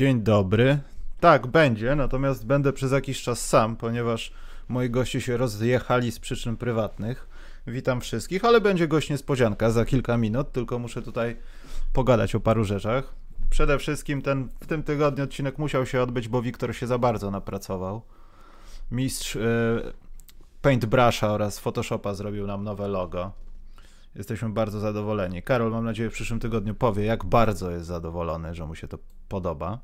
Dzień dobry. Tak, będzie, natomiast będę przez jakiś czas sam, ponieważ moi goście się rozjechali z przyczyn prywatnych. Witam wszystkich, ale będzie gość niespodzianka za kilka minut, tylko muszę tutaj pogadać o paru rzeczach. Przede wszystkim ten w tym tygodniu odcinek musiał się odbyć, bo Wiktor się za bardzo napracował. Mistrz y, Paintbrusha oraz Photoshopa zrobił nam nowe logo. Jesteśmy bardzo zadowoleni. Karol, mam nadzieję, w przyszłym tygodniu powie, jak bardzo jest zadowolony, że mu się to podoba.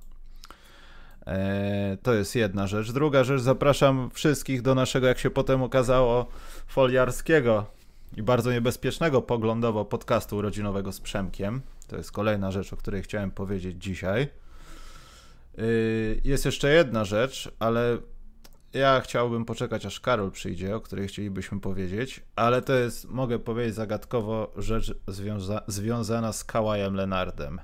E, to jest jedna rzecz. Druga rzecz, zapraszam wszystkich do naszego, jak się potem okazało, foliarskiego i bardzo niebezpiecznego poglądowo podcastu urodzinowego z Przemkiem. To jest kolejna rzecz, o której chciałem powiedzieć dzisiaj. E, jest jeszcze jedna rzecz, ale ja chciałbym poczekać, aż Karol przyjdzie, o której chcielibyśmy powiedzieć, ale to jest, mogę powiedzieć zagadkowo, rzecz związa związana z Kawajem Lenardem.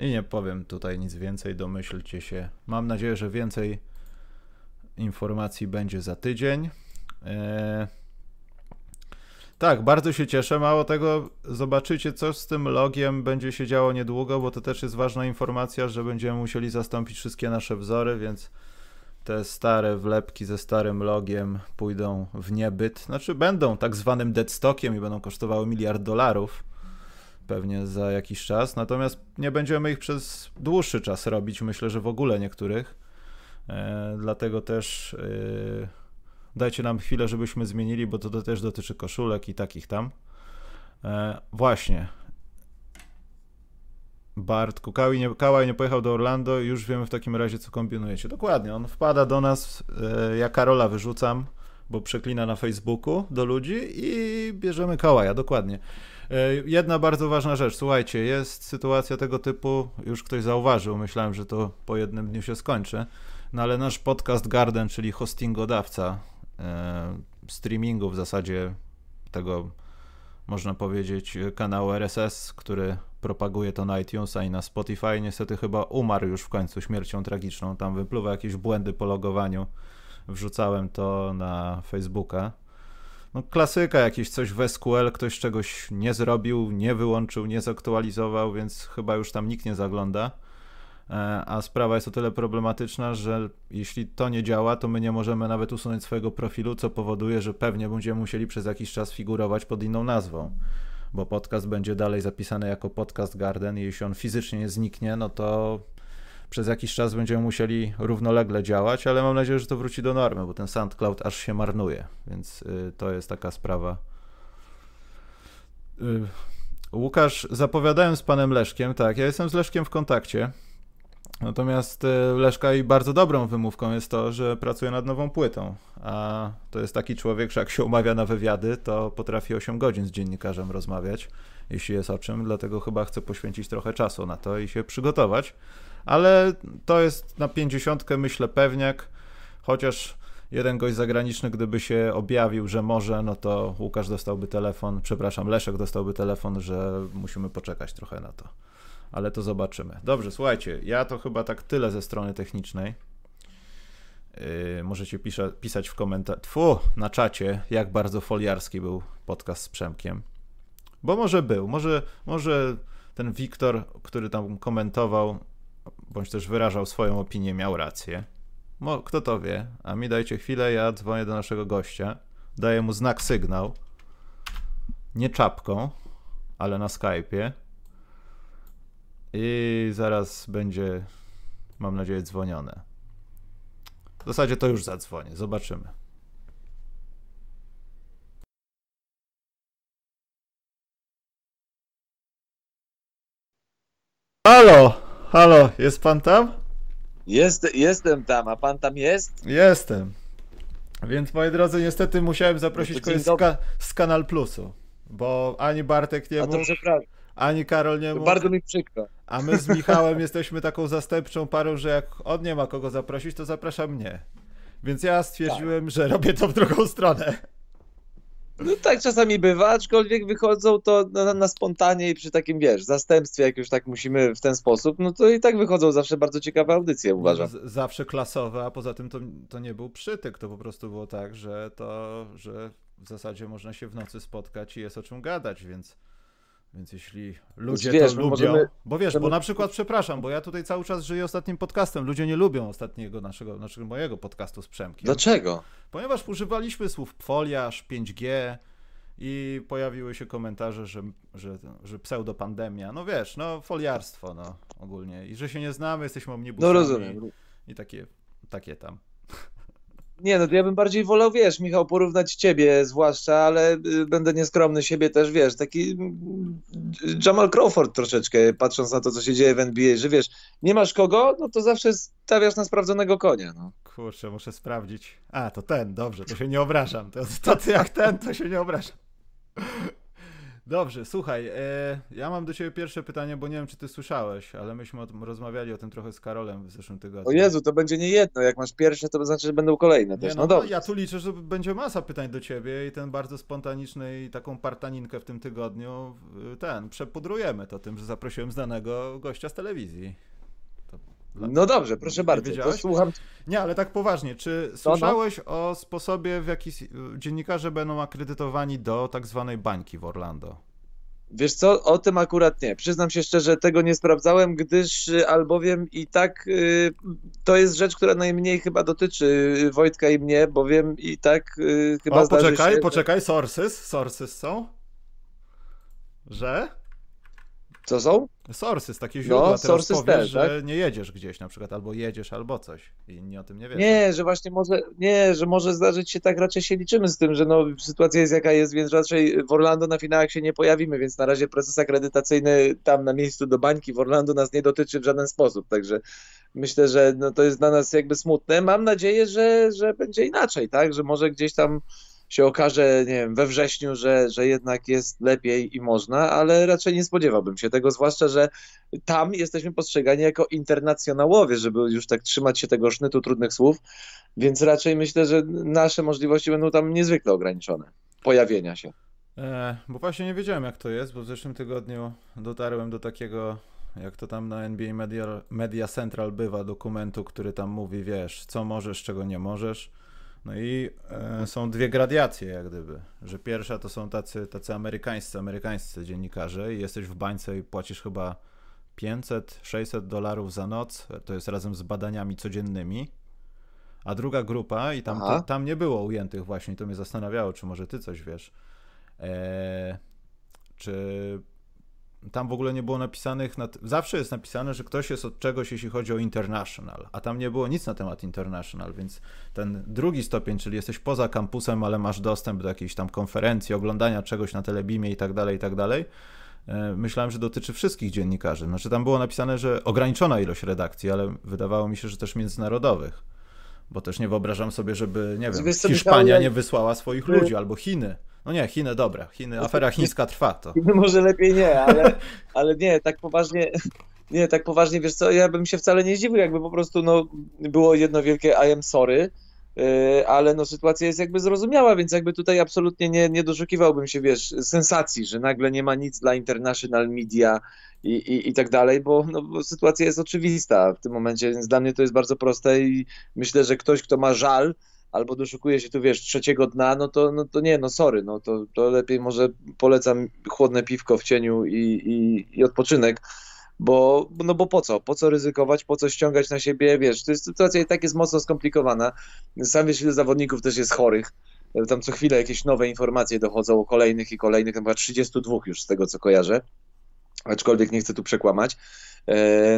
I nie powiem tutaj nic więcej, domyślcie się. Mam nadzieję, że więcej informacji będzie za tydzień. Eee... Tak, bardzo się cieszę. Mało tego, zobaczycie, co z tym logiem będzie się działo niedługo, bo to też jest ważna informacja, że będziemy musieli zastąpić wszystkie nasze wzory, więc te stare wlepki ze starym logiem pójdą w niebyt. Znaczy, będą tak zwanym deadstockiem i będą kosztowały miliard dolarów pewnie za jakiś czas, natomiast nie będziemy ich przez dłuższy czas robić, myślę, że w ogóle niektórych. E, dlatego też e, dajcie nam chwilę, żebyśmy zmienili, bo to, też dotyczy koszulek i takich tam. E, właśnie. Bart, Kukałaj nie, Kałaj nie pojechał do Orlando, już wiemy w takim razie, co kombinujecie. Dokładnie, on wpada do nas, ja Karola wyrzucam, bo przeklina na Facebooku do ludzi i bierzemy Kałaja, dokładnie. E, jedna bardzo ważna rzecz, słuchajcie, jest sytuacja tego typu, już ktoś zauważył, myślałem, że to po jednym dniu się skończy, no ale nasz podcast Garden, czyli hostingodawca e, streamingu w zasadzie tego, można powiedzieć, kanału RSS, który propaguje to na iTunesa i na Spotify, niestety chyba umarł już w końcu śmiercią tragiczną, tam wypluwa jakieś błędy po logowaniu, wrzucałem to na Facebooka, no klasyka, jakieś coś w SQL, ktoś czegoś nie zrobił, nie wyłączył, nie zaktualizował, więc chyba już tam nikt nie zagląda. E, a sprawa jest o tyle problematyczna, że jeśli to nie działa, to my nie możemy nawet usunąć swojego profilu, co powoduje, że pewnie będziemy musieli przez jakiś czas figurować pod inną nazwą. Bo podcast będzie dalej zapisany jako podcast Garden i jeśli on fizycznie nie zniknie, no to przez jakiś czas będziemy musieli równolegle działać, ale mam nadzieję, że to wróci do normy, bo ten SoundCloud aż się marnuje, więc y, to jest taka sprawa. Y, Łukasz, zapowiadałem z panem Leszkiem, tak, ja jestem z Leszkiem w kontakcie. Natomiast y, Leszka i bardzo dobrą wymówką jest to, że pracuje nad nową płytą. A to jest taki człowiek, że jak się umawia na wywiady, to potrafi 8 godzin z dziennikarzem rozmawiać, jeśli jest o czym. Dlatego chyba chce poświęcić trochę czasu na to i się przygotować ale to jest na 50 myślę pewniak, chociaż jeden gość zagraniczny, gdyby się objawił, że może, no to Łukasz dostałby telefon, przepraszam, Leszek dostałby telefon, że musimy poczekać trochę na to. Ale to zobaczymy. Dobrze, słuchajcie, ja to chyba tak tyle ze strony technicznej. Yy, możecie pisać w komentarzu, na czacie, jak bardzo foliarski był podcast z Przemkiem. Bo może był, może, może ten Wiktor, który tam komentował, bądź też wyrażał swoją opinię, miał rację. Mo, kto to wie? A mi dajcie chwilę, ja dzwonię do naszego gościa, daję mu znak sygnał, nie czapką, ale na Skype'ie i zaraz będzie, mam nadzieję, dzwonione. W zasadzie to już zadzwonię, zobaczymy. Halo! Halo, jest pan tam? Jest, jestem tam, a pan tam jest? Jestem. Więc moi drodzy, niestety musiałem zaprosić no kogoś z, ka z Kanal Plusu, bo ani Bartek nie mógł, ani Karol nie mógł. Bardzo mi przykro. A my z Michałem jesteśmy taką zastępczą parą, że jak on nie ma kogo zaprosić, to zaprasza mnie. Więc ja stwierdziłem, tak. że robię to w drugą stronę. No tak czasami bywa, aczkolwiek wychodzą to na, na spontanie i przy takim, wiesz, zastępstwie, jak już tak musimy w ten sposób, no to i tak wychodzą zawsze bardzo ciekawe audycje, uważam. Z, zawsze klasowe, a poza tym to, to nie był przytyk, to po prostu było tak, że to, że w zasadzie można się w nocy spotkać i jest o czym gadać, więc Więc jeśli ludzie wiesz, to lubią, możemy... bo wiesz, bo na przykład, przepraszam, bo ja tutaj cały czas żyję ostatnim podcastem, ludzie nie lubią ostatniego naszego, naszego mojego podcastu z Przemkiem. Dlaczego? Ponieważ używaliśmy słów foliarz, 5G i pojawiły się komentarze, że, że, że pseudopandemia, no wiesz, no foliarstwo, no ogólnie i że się nie znamy, jesteśmy omnibusami. No rozumiem. I takie, takie tam. Nie, no to ja bym bardziej wolał, wiesz, Michał, porównać ciebie zwłaszcza, ale y, będę nieskromny siebie też, wiesz, taki mm, Jamal Crawford troszeczkę, patrząc na to, co się dzieje w NBA, że wiesz, nie masz kogo, no to zawsze stawiasz na sprawdzonego konia, no. Kurczę, muszę sprawdzić. A, to ten, dobrze, to się nie obrażam. To, to, to jak ten, to się nie obrażam. Dobrze, słuchaj, e, ja mam do ciebie pierwsze pytanie, bo nie wiem, czy ty słyszałeś, ale myśmy o tym, rozmawiali o tym trochę z Karolem w zeszłym tygodniu. O Jezu, to będzie nie jedno, jak masz pierwsze, to znaczy, że będą kolejne też, no, no, no Ja tu liczę, że będzie masa pytań do ciebie i ten bardzo spontaniczny i taką partaninkę w tym tygodniu, ten, przepudrujemy to tym, że zaprosiłem znanego gościa z telewizji. No dobrze, proszę bardzo. To słucham. Nie, ale tak poważnie, czy słyszałeś no, no. o sposobie, w jaki dziennikarze będą akredytowani do tak zwanej bańki w Orlando? Wiesz co, o tym akurat nie. Przyznam się szczerze, tego nie sprawdzałem, gdyż y, albowiem i tak y, to jest rzecz, która najmniej chyba dotyczy Wojtka i mnie, bowiem i tak y, chyba o, poczekaj, się... poczekaj, sources, sources są? Że? Co są? Sources, takie źródła. No, Teraz powiesz, też, że tak? nie jedziesz gdzieś na przykład, albo jedziesz, albo coś. I inni o tym nie wiedzą. Nie, że właśnie może, nie, że może zdarzyć się tak, raczej się liczymy z tym, że no, sytuacja jest jaka jest, więc raczej w Orlando na finałach się nie pojawimy, więc na razie proces akredytacyjny tam na miejscu do bańki w Orlando nas nie dotyczy w żaden sposób, także myślę, że no, to jest dla nas jakby smutne. Mam nadzieję, że, że będzie inaczej, tak, że może gdzieś tam się okaże, nie wiem, we wrześniu, że, że jednak jest lepiej i można, ale raczej nie spodziewałbym się tego, zwłaszcza, że tam jesteśmy postrzegani jako internacjonałowie, żeby już tak trzymać się tego sznytu trudnych słów, więc raczej myślę, że nasze możliwości będą tam niezwykle ograniczone pojawienia się. E, bo właśnie nie wiedziałem, jak to jest, bo w zeszłym tygodniu dotarłem do takiego jak to tam na NBA Media, Media Central bywa, dokumentu, który tam mówi, wiesz, co możesz, czego nie możesz. No i e, są dwie gradiacje, jak gdyby. Że pierwsza to są tacy, tacy amerykańscy, amerykańscy dziennikarze i jesteś w bańce i płacisz chyba 500-600 dolarów za noc, to jest razem z badaniami codziennymi. A druga grupa, i tam, to, tam nie było ujętych właśnie, to mnie zastanawiało, czy może ty coś wiesz. E, czy tam w ogóle nie było napisanych, zawsze jest napisane, że ktoś jest od czegoś, jeśli chodzi o international, a tam nie było nic na temat international, więc ten drugi stopień, czyli jesteś poza kampusem, ale masz dostęp do jakiejś tam konferencji, oglądania czegoś na telebimie i tak dalej, i tak dalej. E, myślałem, że dotyczy wszystkich dziennikarzy. Znaczy tam było napisane, że ograniczona ilość redakcji, ale wydawało mi się, że też międzynarodowych. Bo też nie wyobrażam sobie, żeby, nie wiem, Hiszpania nie wysłała swoich ludzi, albo Chiny. No nie, Chiny dobra, Chiny, afera chińska trwa to. Może lepiej nie, ale, ale nie, tak poważnie, nie, tak poważnie, wiesz co, ja bym się wcale nie zdziwił, jakby po prostu no, było jedno wielkie I am sorry, yy, ale no sytuacja jest jakby zrozumiała, więc jakby tutaj absolutnie nie, nie doszukiwałbym się, wiesz, sensacji, że nagle nie ma nic dla international media i, i, i tak dalej, bo, no, bo sytuacja jest oczywista w tym momencie, więc dla mnie to jest bardzo proste i myślę, że ktoś, kto ma żal, albo doszukuje się tu, wiesz, trzeciego dna, no to, no to nie, no sorry, no to, to lepiej może polecam chłodne piwko w cieniu i, i, i odpoczynek, bo, no bo po co? Po co ryzykować, po co ściągać na siebie, wiesz, to jest, sytuacja i tak jest mocno skomplikowana, sam wiesz, ile zawodników też jest chorych, tam co chwilę jakieś nowe informacje dochodzą o kolejnych i kolejnych, chyba 32 już z tego, co kojarzę, aczkolwiek nie chcę tu przekłamać,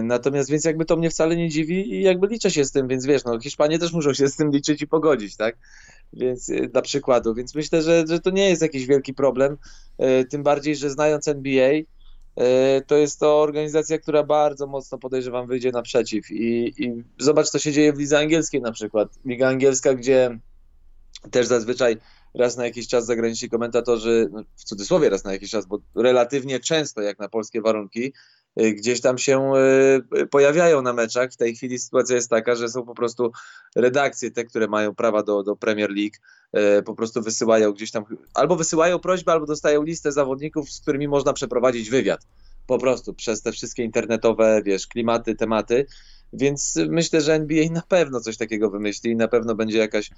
natomiast więc jakby to mnie wcale nie dziwi i jakby liczę się z tym, więc wiesz, no Hiszpanie też muszą się z tym liczyć i pogodzić, tak? Więc e, dla przykładu, więc myślę, że, że to nie jest jakiś wielki problem, e, tym bardziej, że znając NBA, to jest to organizacja, która bardzo mocno podejrzewam wyjdzie naprzeciw i, i zobacz, co się dzieje w lidze angielskiej na przykład. Liga angielska, gdzie też zazwyczaj raz na jakiś czas zagraniczni komentatorzy, no w cudzysłowie raz na jakiś czas, bo relatywnie często jak na polskie warunki, gdzieś tam się y, pojawiają na meczach. W tej chwili sytuacja jest taka, że są po prostu redakcje, te, które mają prawa do, do Premier League, y, po prostu wysyłają gdzieś tam, albo wysyłają prośbę, albo dostają listę zawodników, z którymi można przeprowadzić wywiad. Po prostu przez te wszystkie internetowe, wiesz, klimaty, tematy. Więc myślę, że NBA na pewno coś takiego wymyśli i na pewno będzie jakaś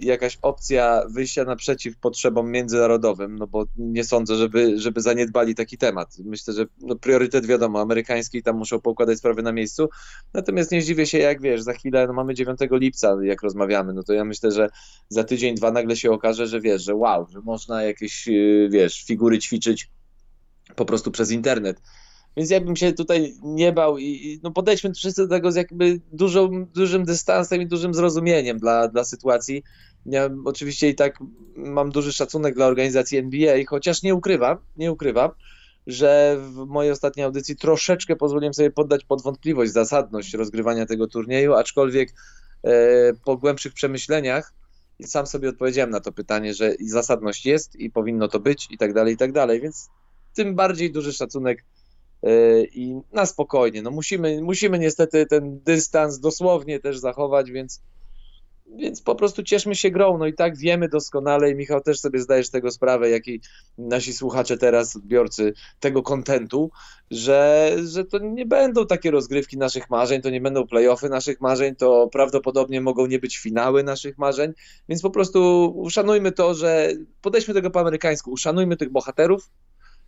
jakaś opcja wyjścia naprzeciw potrzebom międzynarodowym, no bo nie sądzę, żeby, żeby zaniedbali taki temat. Myślę, że no priorytet wiadomo, amerykański tam muszą poukładać sprawy na miejscu. Natomiast nie zdziwię się, jak wiesz, za chwilę no mamy 9 lipca, jak rozmawiamy, no to ja myślę, że za tydzień, dwa nagle się okaże, że wiesz, że wow, że można jakieś, yy, wiesz, figury ćwiczyć po prostu przez internet więc ja bym się tutaj nie bał i no podejdźmy wszyscy do tego z jakby dużą, dużym dystansem i dużym zrozumieniem dla, dla sytuacji. Ja oczywiście i tak mam duży szacunek dla organizacji NBA, chociaż nie ukrywam, nie ukrywam, że w mojej ostatniej audycji troszeczkę pozwoliłem sobie poddać pod wątpliwość zasadność rozgrywania tego turnieju, aczkolwiek e, po głębszych przemyśleniach sam sobie odpowiedziałem na to pytanie, że zasadność jest i powinno to być i tak dalej, i tak dalej, więc tym bardziej duży szacunek i na spokojnie. No musimy, musimy niestety ten dystans dosłownie też zachować, więc, więc po prostu cieszmy się grą. No i tak wiemy doskonale i Michał też sobie zdajesz tego sprawę, jak i nasi słuchacze teraz, odbiorcy tego kontentu, że, że to nie będą takie rozgrywki naszych marzeń, to nie będą playoffy naszych marzeń, to prawdopodobnie mogą nie być finały naszych marzeń, więc po prostu uszanujmy to, że podejdźmy tego po amerykańsku, uszanujmy tych bohaterów,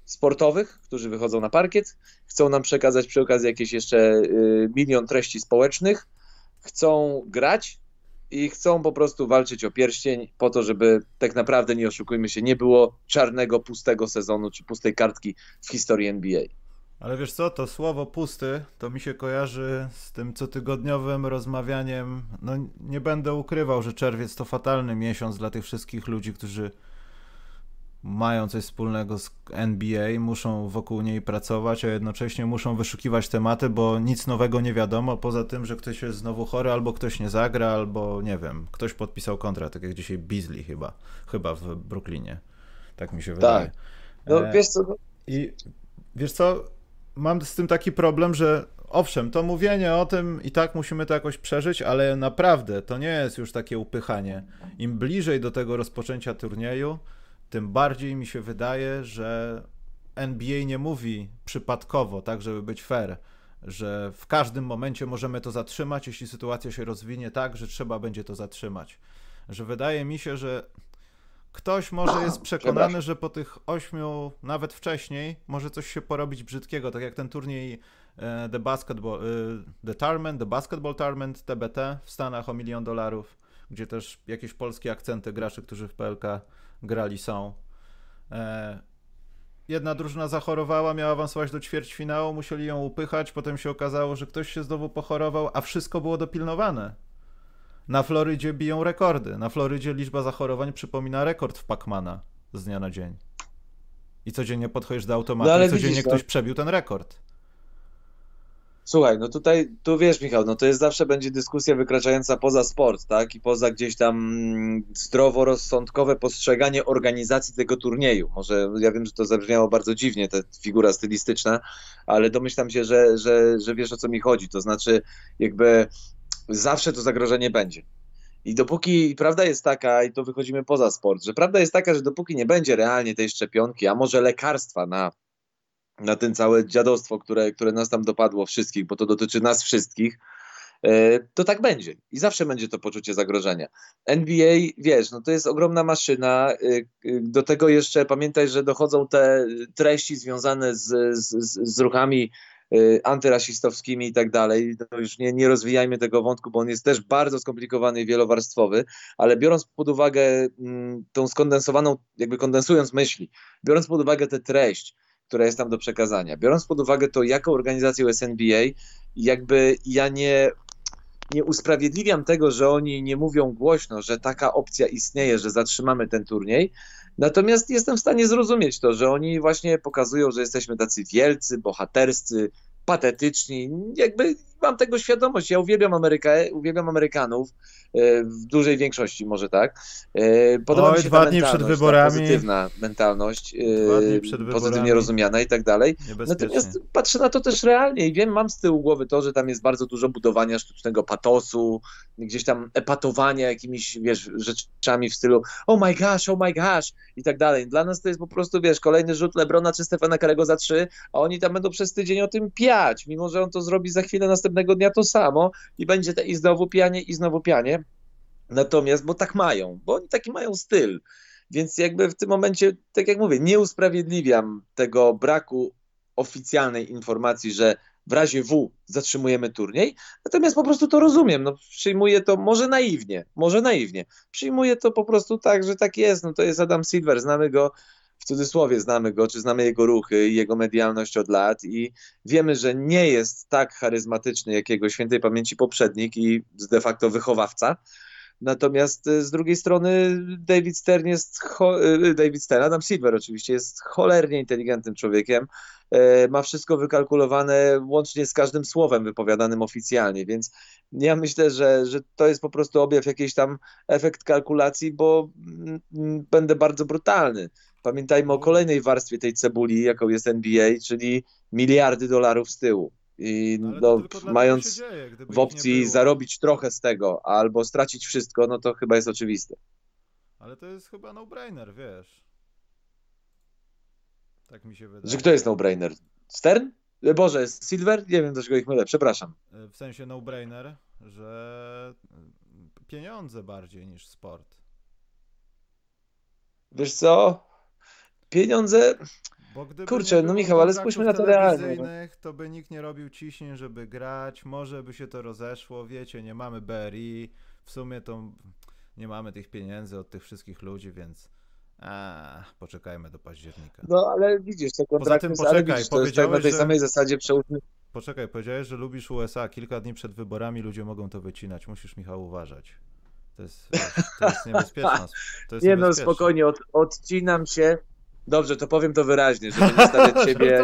sportowych, którzy wychodzą na parkiet, chcą nam przekazać przy okazji jakieś jeszcze y, milion treści społecznych, chcą grać i chcą po prostu walczyć o pierścień po to, żeby tak naprawdę, nie oszukujmy się, nie było czarnego, pustego sezonu czy pustej kartki w historii NBA. Ale wiesz co, to słowo pusty to mi się kojarzy z tym cotygodniowym rozmawianiem. No nie będę ukrywał, że czerwiec to fatalny miesiąc dla tych wszystkich ludzi, którzy mają coś wspólnego z NBA, muszą wokół niej pracować, a jednocześnie muszą wyszukiwać tematy, bo nic nowego nie wiadomo, poza tym, że ktoś jest znowu chory, albo ktoś nie zagra, albo nie wiem, ktoś podpisał kontrakt, tak jak dzisiaj Beasley chyba, chyba w Brooklynie. Tak mi się wydaje. Tak. No e, wiesz co... No- I wiesz co, mam z tym taki problem, że owszem, to mówienie o tym i tak musimy to jakoś przeżyć, ale naprawdę to nie jest już takie upychanie. Im bliżej do tego rozpoczęcia turnieju, tym bardziej mi się wydaje, że NBA nie mówi przypadkowo, tak żeby być fair, że w każdym momencie możemy to zatrzymać, jeśli sytuacja się rozwinie tak, że trzeba będzie to zatrzymać. Że wydaje mi się, że ktoś może jest przekonany, że po tych ośmiu, nawet wcześniej, może coś się porobić brzydkiego, tak jak ten turniej e, The Basketball, e, The Tournament, The Basketball Tournament, TBT w Stanach o milion dolarów, gdzie też jakieś polskie akcenty graczy, którzy w PLK grali są. E, jedna drużyna zachorowała, miała awansować do ćwierćfinału, musieli ją upychać, potem się okazało, że ktoś się znowu pochorował, a wszystko było dopilnowane. Na Florydzie biją rekordy. Na Florydzie liczba zachorowań przypomina rekord w Pacmana z dnia na dzień. I codziennie podchodzisz do automatu no, i codziennie widzisz, ktoś no. przebił ten rekord. Słuchaj, no tutaj, tu wiesz Michał, no to jest zawsze będzie dyskusja wykraczająca poza sport, tak? I poza gdzieś tam mm, zdroworozsądkowe postrzeganie organizacji tego turnieju. Może ja wiem, że to zabrzmiało bardzo dziwnie, ta figura stylistyczna, ale domyślam się, że, że, że wiesz o co mi chodzi. To znaczy, jakby zawsze to zagrożenie będzie. I dopóki prawda jest taka, i to wychodzimy poza sport, że prawda jest taka, że dopóki nie będzie realnie tej szczepionki, a może lekarstwa na na ten całe dziadostwo, które, które nas tam dopadło wszystkich, bo to dotyczy nas wszystkich, e, to tak będzie. I zawsze będzie to poczucie zagrożenia. NBA, wiesz, no to jest ogromna maszyna. E, e, do tego jeszcze pamiętaj, że dochodzą te treści związane z, z, z ruchami antyrasistowskimi i tak dalej. Już nie, nie rozwijajmy tego wątku, bo on jest też bardzo skomplikowany i wielowarstwowy, ale biorąc pod uwagę mm, tą skondensowaną, jakby kondensując myśli, biorąc pod uwagę tę treść, która jest tam do przekazania. Biorąc pod uwagę to, jaką organizacją jest NBA, jakby ja nie, nie usprawiedliwiam tego, że oni nie mówią głośno, że taka opcja istnieje, że zatrzymamy ten turniej. Natomiast jestem w stanie zrozumieć to, że oni właśnie pokazują, że jesteśmy tacy wielcy, bohaterscy, patetyczni. Jakby mam tego świadomość. Ja uwielbiam Amerykę, uwielbiam Amerykanów e, w dużej większości może tak. E, podoba Oj, mi się dwa dni przed wyborami. pozytywna mentalność, e, pozytywnie rozumiana i tak dalej. Natomiast patrzę na to też realnie i wiem, mam z tyłu głowy to, że tam jest bardzo dużo budowania sztucznego patosu, gdzieś tam epatowania jakimiś, wiesz, rzeczami w stylu oh my gosh, oh my gosh i tak dalej. Dla nas to jest po prostu, wiesz, kolejny rzut Lebrona czy Stefana Karego za trzy, a oni tam będą przez tydzień o tym piać, mimo że on to zrobi za chwilę następnego dnia to samo i będzie te, i znowu pianie, i znowu pianie. Natomiast, bo tak mają, bo oni taki mają styl. Więc jakby w tym momencie, tak jak mówię, nie usprawiedliwiam tego braku oficjalnej informacji, że w razie W zatrzymujemy turniej, natomiast po prostu to rozumiem, no przyjmuję to może naiwnie, może naiwnie, przyjmuję to po prostu tak, że tak jest, no to jest Adam Silver, znamy go, w cudzysłowie znamy go, czy znamy jego ruchy i jego medialność od lat i wiemy, że nie jest tak charyzmatyczny jak jego świętej pamięci poprzednik i de facto wychowawca, Natomiast y, z drugiej strony David Stern jest, y, David Stern, Adam Silver oczywiście jest cholernie inteligentnym człowiekiem, e, ma wszystko wykalkulowane łącznie z każdym słowem wypowiadanym oficjalnie, więc ja myślę, że, że to jest po prostu objaw jakiejś tam efekt kalkulacji, bo mm, mm, będę bardzo brutalny. Pamiętajmy o kolejnej warstwie tej cebuli, jaką jest NBA, czyli miliardy dolarów z tyłu. I no, mając dzieje, w opcji zarobić trochę z tego albo stracić wszystko, no to chyba jest oczywiste. Ale to jest chyba no-brainer, wiesz. Tak mi się wydaje. Że kto jest no-brainer? Stern? E, Boże, Silver? Nie wiem, dlaczego ich mylę, przepraszam. E, w sensie no-brainer, że pieniądze bardziej niż sport. Wiesz co? Pieniądze Kurczę, no Michał, ale spójrzmy na to realnie. No. To by nikt nie robił ciśnień, żeby grać, może by się to rozeszło, wiecie, nie mamy BRI, w sumie to nie mamy tych pieniędzy od tych wszystkich ludzi, więc a, poczekajmy do października. No ale widzisz, te kontrakty, Poza tym, poczekaj, widzisz, jest tak na tej że... samej zasadzie przełóżmy. Poczekaj, powiedziałeś, że lubisz USA, kilka dni przed wyborami ludzie mogą to wycinać, musisz Michał uważać. To jest, to jest niebezpieczne. To jest nie no, spokojnie, od, odcinam się, Dobrze, to powiem to wyraźnie, żeby nie stawiać siebie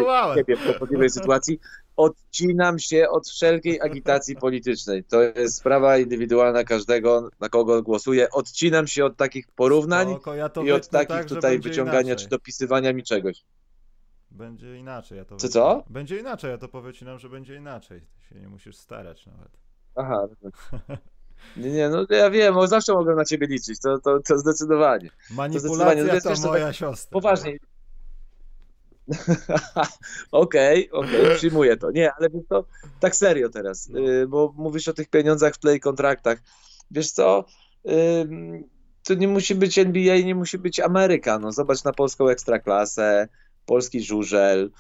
w kłopotliwej sytuacji. Odcinam się od wszelkiej agitacji politycznej. To jest sprawa indywidualna każdego, na kogo głosuję. Odcinam się od takich porównań Spoko, ja i od takich tak, tutaj wyciągania inaczej. czy dopisywania mi czegoś. Będzie inaczej, ja to. Co, co? Będzie inaczej, ja to powycinam, że będzie inaczej. Ty się nie musisz starać nawet. Aha. Nie, nie, no ja wiem, bo zawsze mogę na ciebie liczyć, to, to, to zdecydowanie. Manipulacja to, zdecydowanie. to, to moja tak siostra. Poważnie. Okej, okej, okay, okay, przyjmuję to. Nie, ale to tak serio teraz, no. y, bo mówisz o tych pieniądzach w play kontraktach. Wiesz co, to nie musi być NBA, nie musi być Ameryka. No, zobacz na polską ekstraklasę, polski żużel,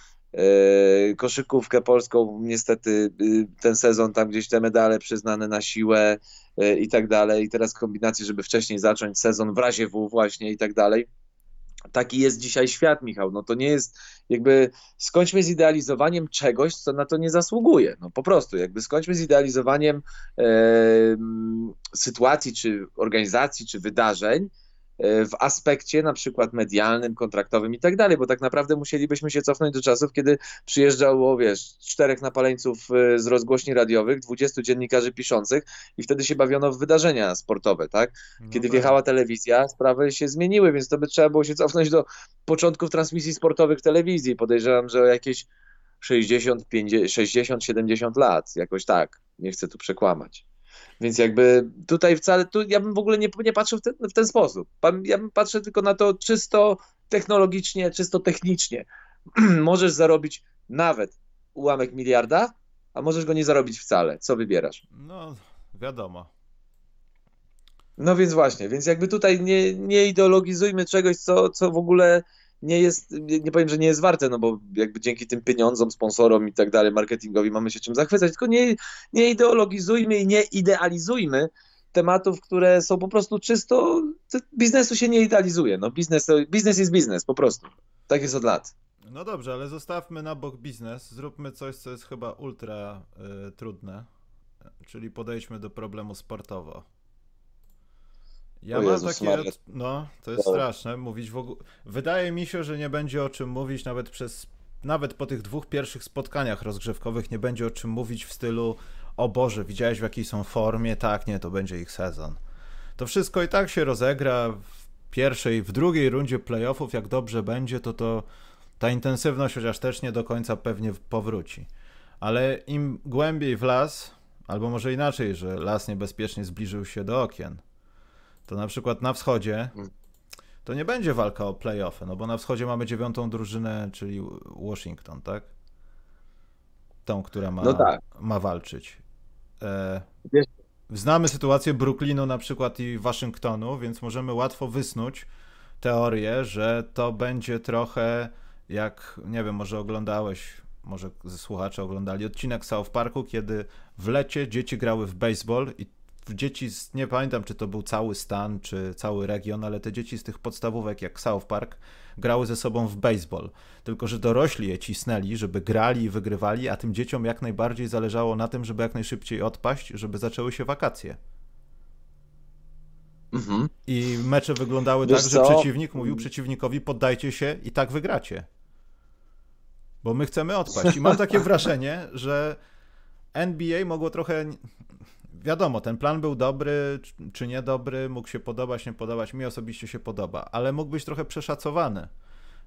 koszykówkę polską, niestety y, ten sezon tam gdzieś te medale przyznane na siłę e, i tak dalej. I teraz kombinacje, żeby wcześniej zacząć sezon w razie W właśnie i tak dalej. Taki jest dzisiaj świat, Michał. No to nie jest jakby skończmy z idealizowaniem czegoś, co na to nie zasługuje. No po prostu, jakby skończmy z idealizowaniem e, sytuacji, czy organizacji, czy wydarzeń, w aspekcie na przykład medialnym, kontraktowym i tak dalej, bo tak naprawdę musielibyśmy się cofnąć do czasów, kiedy przyjeżdżało, wiesz, czterech napaleńców e, z rozgłośni radiowych, dwudziestu dziennikarzy piszących i wtedy się bawiono w wydarzenia sportowe, tak? No kiedy no wjechała telewizja, sprawy się zmieniły, więc to by trzeba było się cofnąć do początków transmisji sportowych w telewizji. Podejrzewam, że o jakieś 60, 50, 60, 70 lat, jakoś tak. Nie chcę tu przekłamać. Więc jakby tutaj wcale, tu ja bym w ogóle nie, nie patrzył w ten, w ten sposób. Ja bym patrzę tylko na to czysto technologicznie, czysto technicznie. możesz zarobić nawet ułamek miliarda, a możesz go nie zarobić wcale. Co wybierasz? No, wiadomo. No więc właśnie, więc jakby tutaj nie, nie ideologizujmy czegoś, co, co w ogóle nie jest, nie powiem, że nie jest warte, no bo jakby dzięki tym pieniądzom, sponsorom i tak dalej, marketingowi mamy się czym zachwycać, tylko nie, nie ideologizujmy i nie idealizujmy tematów, które są po prostu czysto, biznesu się nie idealizuje, no biznes, biznes jest biznes, po prostu, tak jest od lat. No dobrze, ale zostawmy na bok biznes, zróbmy coś, co jest chyba ultra y, trudne, czyli podejdźmy do problemu sportowo. Ja o mam Jezus takie. Maria. No, to jest straszne mówić w ogóle. Wydaje mi się, że nie będzie o czym mówić nawet przez. Nawet po tych dwóch pierwszych spotkaniach rozgrzewkowych nie będzie o czym mówić w stylu o Boże, widziałeś w jakiej są formie? Tak, nie, to będzie ich sezon. To wszystko i tak się rozegra w pierwszej, w drugiej rundzie playoffów, jak dobrze będzie, to to ta intensywność chociaż też nie do końca pewnie powróci. Ale im głębiej w las, albo może inaczej, że las niebezpiecznie zbliżył się do okien, to na przykład na wschodzie mm. to nie będzie walka o playoffy, no bo na wschodzie mamy dziewiątą drużynę, czyli Washington, tak? Tą, która ma, no tak. ma walczyć. E... Znamy sytuację Brooklynu na przykład i Waszyngtonu, więc możemy łatwo wysnuć teorię, że to będzie trochę jak, nie wiem, może oglądałeś, może ze słuchacze oglądali odcinek South Parku, kiedy w lecie dzieci grały w baseball i dzieci, z, nie pamiętam czy to był cały stan, czy cały region, ale te dzieci z tych podstawówek jak South Park grały ze sobą w baseball. Tylko, że dorośli je cisnęli, żeby grali i wygrywali, a tym dzieciom jak najbardziej zależało na tym, żeby jak najszybciej odpaść, żeby zaczęły się wakacje. Mhm. I mecze wyglądały Wiesz tak, co? że przeciwnik mówił przeciwnikowi: poddajcie się i tak wygracie. Bo my chcemy odpaść. I mam takie wrażenie, że NBA mogło trochę wiadomo, ten plan był dobry, czy niedobry, mógł się podobać, nie podobać. Mi osobiście się podoba, ale mógł być trochę przeszacowany.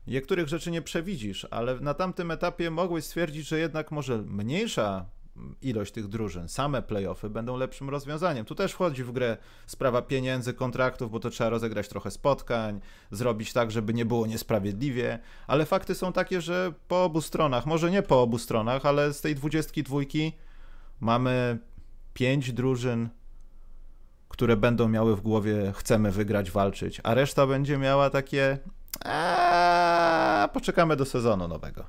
Niektórych rzeczy nie przewidzisz, ale na tamtym etapie mogłeś stwierdzić, że jednak może mniejsza ilość tych drużyn, same playoffy będą lepszym rozwiązaniem. Tu też wchodzi w grę sprawa pieniędzy, kontraktów, bo to trzeba rozegrać trochę spotkań, zrobić tak, żeby nie było niesprawiedliwie, ale fakty są takie, że po obu stronach, może nie po obu stronach, ale z tej dwudziestki dwójki mamy pięć drużyn, które będą miały w głowie chcemy wygrać, walczyć, a reszta będzie miała takie a poczekamy do sezonu nowego.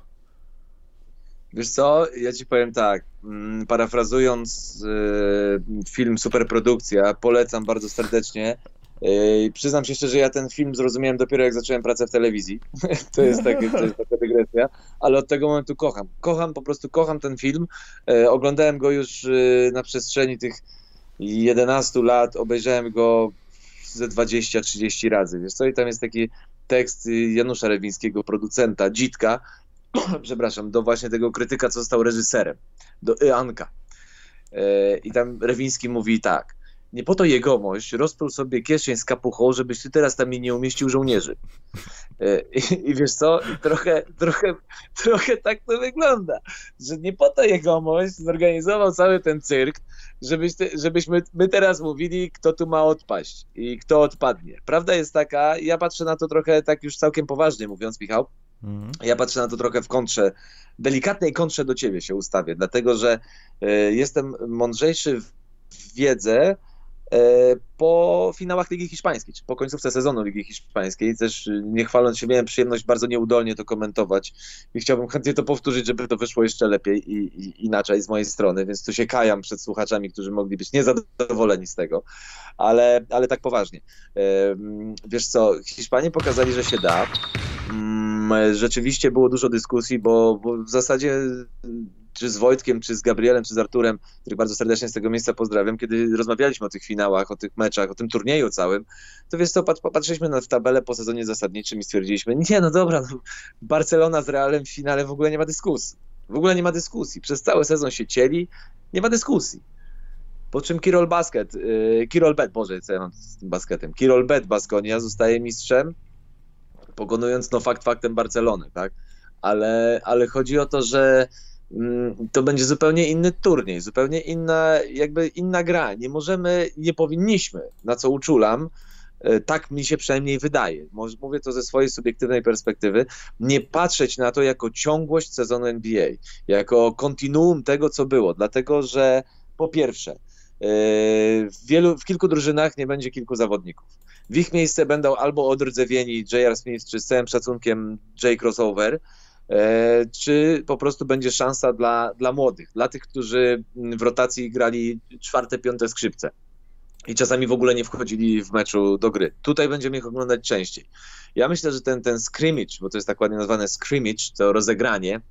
Wiesz co, ja ci powiem tak, mm, parafrazując y, film Superprodukcja, polecam bardzo serdecznie. Y, przyznam się szczerze, że ja ten film zrozumiałem dopiero jak zacząłem pracę w telewizji. to, jest takie, to jest taka dygresja, ale od tego momentu kocham. Kocham, po prostu kocham ten film. Y, oglądałem go już na przestrzeni tych 11 lat, obejrzałem go ze 20-30 razy. Wiesz co, i tam jest taki tekst Janusza Rewińskiego, producenta, Dzitka, przepraszam, do właśnie tego krytyka, co został reżyserem, do Anka. E, I tam Rewiński mówi tak. Nie po to jegomość rozprół sobie kieszeń z kapuchą, żebyś ty teraz tam mi nie umieścił żołnierzy. E, I, I, wiesz co? I trochę, trochę, trochę tak to wygląda, że nie po to jegomość zorganizował cały ten cyrk, żebyś żebyśmy my teraz mówili, kto tu ma odpaść i kto odpadnie. Prawda jest taka, ja patrzę na to trochę tak już całkiem poważnie mówiąc, Michał, Mhm. Ja patrzę na to trochę w kontrze, delikatnej kontrze do ciebie się ustawię, dlatego że y, jestem mądrzejszy w wiedzę po finałach Ligi Hiszpańskiej, czy po końcówce sezonu Ligi Hiszpańskiej. Też y, nie chwaląc się, miałem przyjemność bardzo nieudolnie to komentować i chciałbym chętnie to powtórzyć, żeby to wyszło jeszcze lepiej i, i inaczej z mojej strony, więc tu się kajam przed słuchaczami, którzy mogli być niezadowoleni z tego, ale, ale tak poważnie. Wiesz co, Hiszpanie pokazali, że się da. Mm, rzeczywiście było dużo dyskusji, bo, bo w zasadzie czy z Wojtkiem, czy z Gabrielem, czy z Arturem, których bardzo serdecznie z tego miejsca pozdrawiam, kiedy rozmawialiśmy o tych finałach, o tych meczach, o tym turnieju całym, to wiesz co, popatrzyliśmy na tabelę po sezonie zasadniczym i stwierdziliśmy, nie no dobra, no, Barcelona z Realem w finale w ogóle nie ma dyskusji. W ogóle nie ma dyskusji. Przez cały sezon się cieli, nie ma dyskusji. Po czym Kirol Basket, yy, Kirol Bet, Boże, co ja mam z tym basketem, Kirol Bet Baskonia zostaje mistrzem, pokonując no fakt faktem Barcelony, tak? Ale, ale chodzi o to, że to będzie zupełnie inny turniej, zupełnie inna, jakby inna gra. Nie możemy, nie powinniśmy, na co uczulam, e, tak mi się przynajmniej wydaje, mówię to ze swojej subiektywnej perspektywy, nie patrzeć na to jako ciągłość sezonu NBA, jako kontinuum tego, co było, dlatego że po pierwsze, e, w, wielu, w kilku drużynach nie będzie kilku zawodników. W ich miejsce będą albo odrdzewieni J.R. Smith, czy z całym szacunkiem J. Crossover, czy po prostu będzie szansa dla, dla młodych, dla tych, którzy w rotacji grali czwarte, piąte skrzypce i czasami w ogóle nie wchodzili w meczu do gry. Tutaj będziemy ich oglądać częściej. Ja myślę, że ten, ten scrimmage, bo to jest tak ładnie nazwane scrimmage, to rozegranie,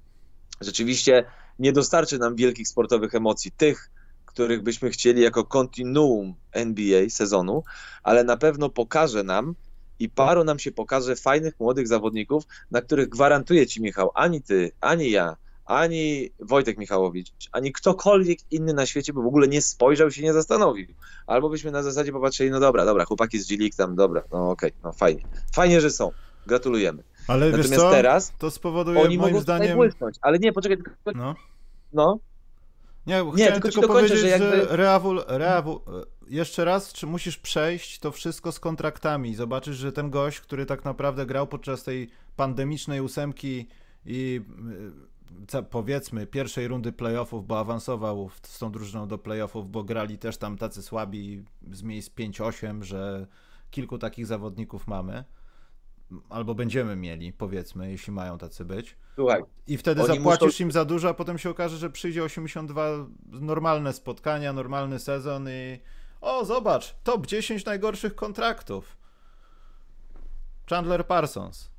rzeczywiście nie dostarczy nam wielkich sportowych emocji, tych, których byśmy chcieli jako kontinuum NBA sezonu, ale na pewno pokaże nam i paru nam się pokaże fajnych młodych zawodników, na których gwarantuję ci, Michał, ani ty, ani ja, ani Wojtek Michałowicz, ani ktokolwiek inny na świecie by w ogóle nie spojrzał się nie zastanowił. Albo byśmy na zasadzie popatrzyli, no dobra, dobra, chłopaki z G-League tam, dobra, no okej, okay, no fajnie. Fajnie, że są. Gratulujemy. Ale Natomiast wiesz co? teraz to spowoduje oni moim mogą zdaniem... błysnąć. Ale nie, poczekaj, tylko... No. No. Nie, nie tylko, tylko powiedzieć, że, jakby... że Reawul, Reawul, jeszcze raz, czy musisz przejść to wszystko z kontraktami. Zobaczysz, że ten gość, który tak naprawdę grał podczas tej pandemicznej ósemki i powiedzmy pierwszej rundy playoffów, bo awansował z tą drużyną do playoffów, bo grali też tam tacy słabi z miejsc 5-8, że kilku takich zawodników mamy. Albo będziemy mieli, powiedzmy, jeśli mają tacy być. Słuchaj, I wtedy zapłacisz muszą... im za dużo, a potem się okaże, że przyjdzie 82 normalne spotkania, normalny sezon i o, zobacz, top 10 najgorszych kontraktów. Chandler Parsons.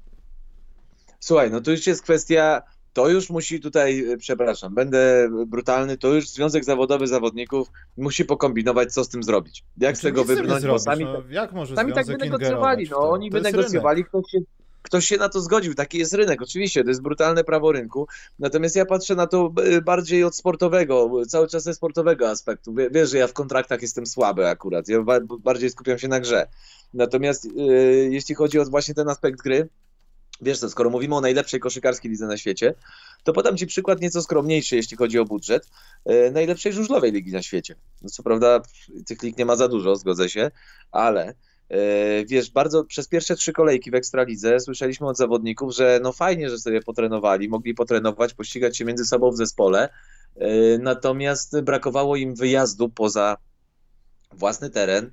Słuchaj, no to już jest kwestia to już musi tutaj, e, przepraszam, będę brutalny, to już Związek Zawodowy Zawodników musi pokombinować, co z tym zrobić. Jak z tego wybrnąć, bo sami, no, jak może sami tak wynegocjowali, no oni wynegocjowali, ktoś się, ktoś się na to zgodził, taki jest rynek, oczywiście, to jest brutalne prawo rynku, natomiast ja patrzę na to bardziej od sportowego, cały czas ze sportowego aspektu. Wiesz, że ja w kontraktach jestem słaby akurat, ja bardziej skupiam się na grze. Natomiast yy, jeśli chodzi o właśnie ten aspekt gry, Wiesz co, skoro mówimy o najlepszej koszykarskiej lidze na świecie, to podam Ci przykład nieco skromniejszy, jeśli chodzi o budżet, e, najlepszej żużlowej ligi na świecie. No co prawda tych lig nie ma za dużo, zgodzę się, ale wiesz, bardzo przez pierwsze trzy kolejki w Ekstralidze słyszeliśmy od zawodników, że no fajnie, że sobie potrenowali, mogli potrenować, pościgać się między sobą w zespole, e, natomiast brakowało im wyjazdu poza własny teren,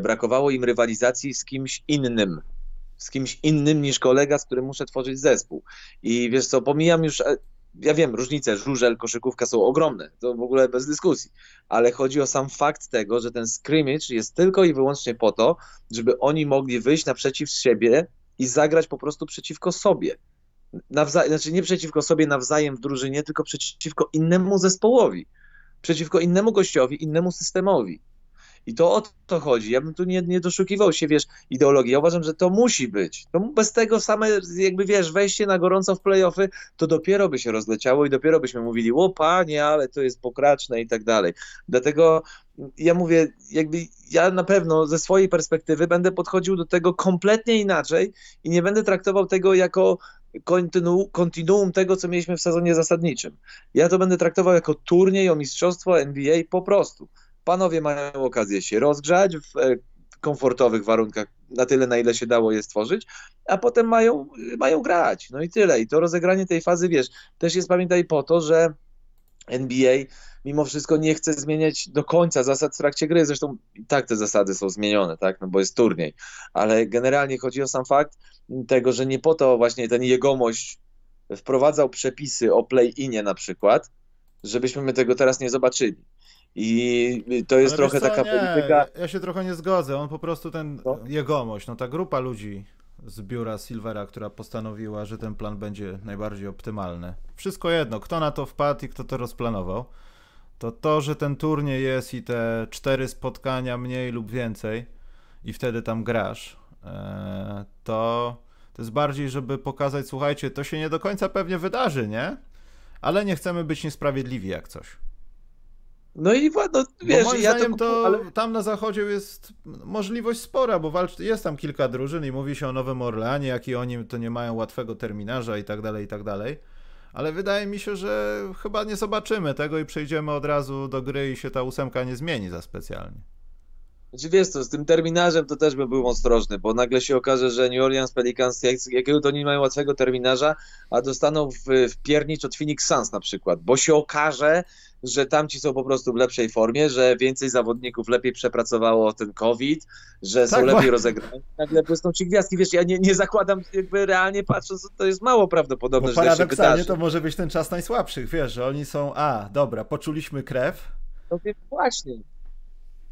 brakowało im rywalizacji z kimś innym, z kimś innym niż kolega, z którym muszę tworzyć zespół. I wiesz co, pomijam już, e, ja wiem, różnice, żużel, koszykówka są ogromne, to w ogóle bez dyskusji, ale chodzi o sam fakt tego, że ten scrimmage jest tylko i wyłącznie po to, żeby oni mogli wyjść naprzeciw siebie i zagrać po prostu przeciwko sobie. Nawza- znaczy nie przeciwko sobie nawzajem w drużynie, tylko przeciwko innemu zespołowi, przeciwko innemu gościowi, innemu systemowi. I to o to chodzi. Ja bym tu nie, nie doszukiwał się, wiesz, ideologii. Ja uważam, że to musi być. To bez tego same, jakby wiesz, wejście na gorąco w playoffy, to dopiero by się rozleciało i dopiero byśmy mówili, o panie, ale to jest pokraczne i tak dalej. Dlatego ja mówię, jakby ja na pewno ze swojej perspektywy będę podchodził do tego kompletnie inaczej i nie będę traktował tego jako kontinuum tego, co mieliśmy w sezonie zasadniczym. Ja to będę traktował jako turniej o mistrzostwo NBA po prostu. Panowie mają okazję się rozgrzać w e, komfortowych warunkach, na tyle, na ile się dało je stworzyć, a potem mają, mają grać. No i tyle. I to rozegranie tej fazy, wiesz, też jest pamiętaj po to, że NBA mimo wszystko nie chce zmieniać do końca zasad w trakcie gry. Zresztą i tak te zasady są zmienione, tak, no bo jest turniej. Ale generalnie chodzi o sam fakt tego, że nie po to właśnie ten jegomość wprowadzał przepisy o play-inie na przykład, żebyśmy my tego teraz nie zobaczyli. I to jest trochę co, taka nie, polityka. Ja się trochę nie zgodzę. On po prostu ten co? jegomość, no ta grupa ludzi z biura Silvera, która postanowiła, że ten plan będzie najbardziej optymalny. Wszystko jedno, kto na to wpadł i kto to rozplanował. To to, że ten turniej jest i te cztery spotkania mniej lub więcej i wtedy tam grasz, e, to, to jest bardziej, żeby pokazać, słuchajcie, to się nie do końca pewnie wydarzy, nie? Ale nie chcemy być niesprawiedliwi jak coś. No i no, wiesz, moim ja zdaniem to, to ale... tam na zachodzie jest możliwość spora, bo walcz, jest tam kilka drużyn i mówi się o Nowym Orleanie, jak i oni to nie mają łatwego terminarza i tak dalej, i tak dalej. Ale wydaje mi się, że chyba nie zobaczymy tego i przejdziemy od razu do gry i się ta ósemka nie zmieni za specjalnie. Znaczy wiesz co, z tym terminarzem to też bym był ostrożny, bo nagle się okaże, że New Orleans Pelicans, jakiego to nie mają łatwego terminarza, a dostaną w, w piernicz od Phoenix Suns na przykład, bo się okaże, że tamci są po prostu w lepszej formie, że więcej zawodników lepiej przepracowało ten COVID, że tak, są lepiej bo... rozegrani. Nagle błysną ci gwiazdki. Wiesz, ja nie, nie zakładam, jakby realnie patrząc, to jest mało prawdopodobne, bo że paradoksalnie się wydarzy. to może być ten czas najsłabszych, wiesz, że oni są, a, dobra, poczuliśmy krew. No właśnie.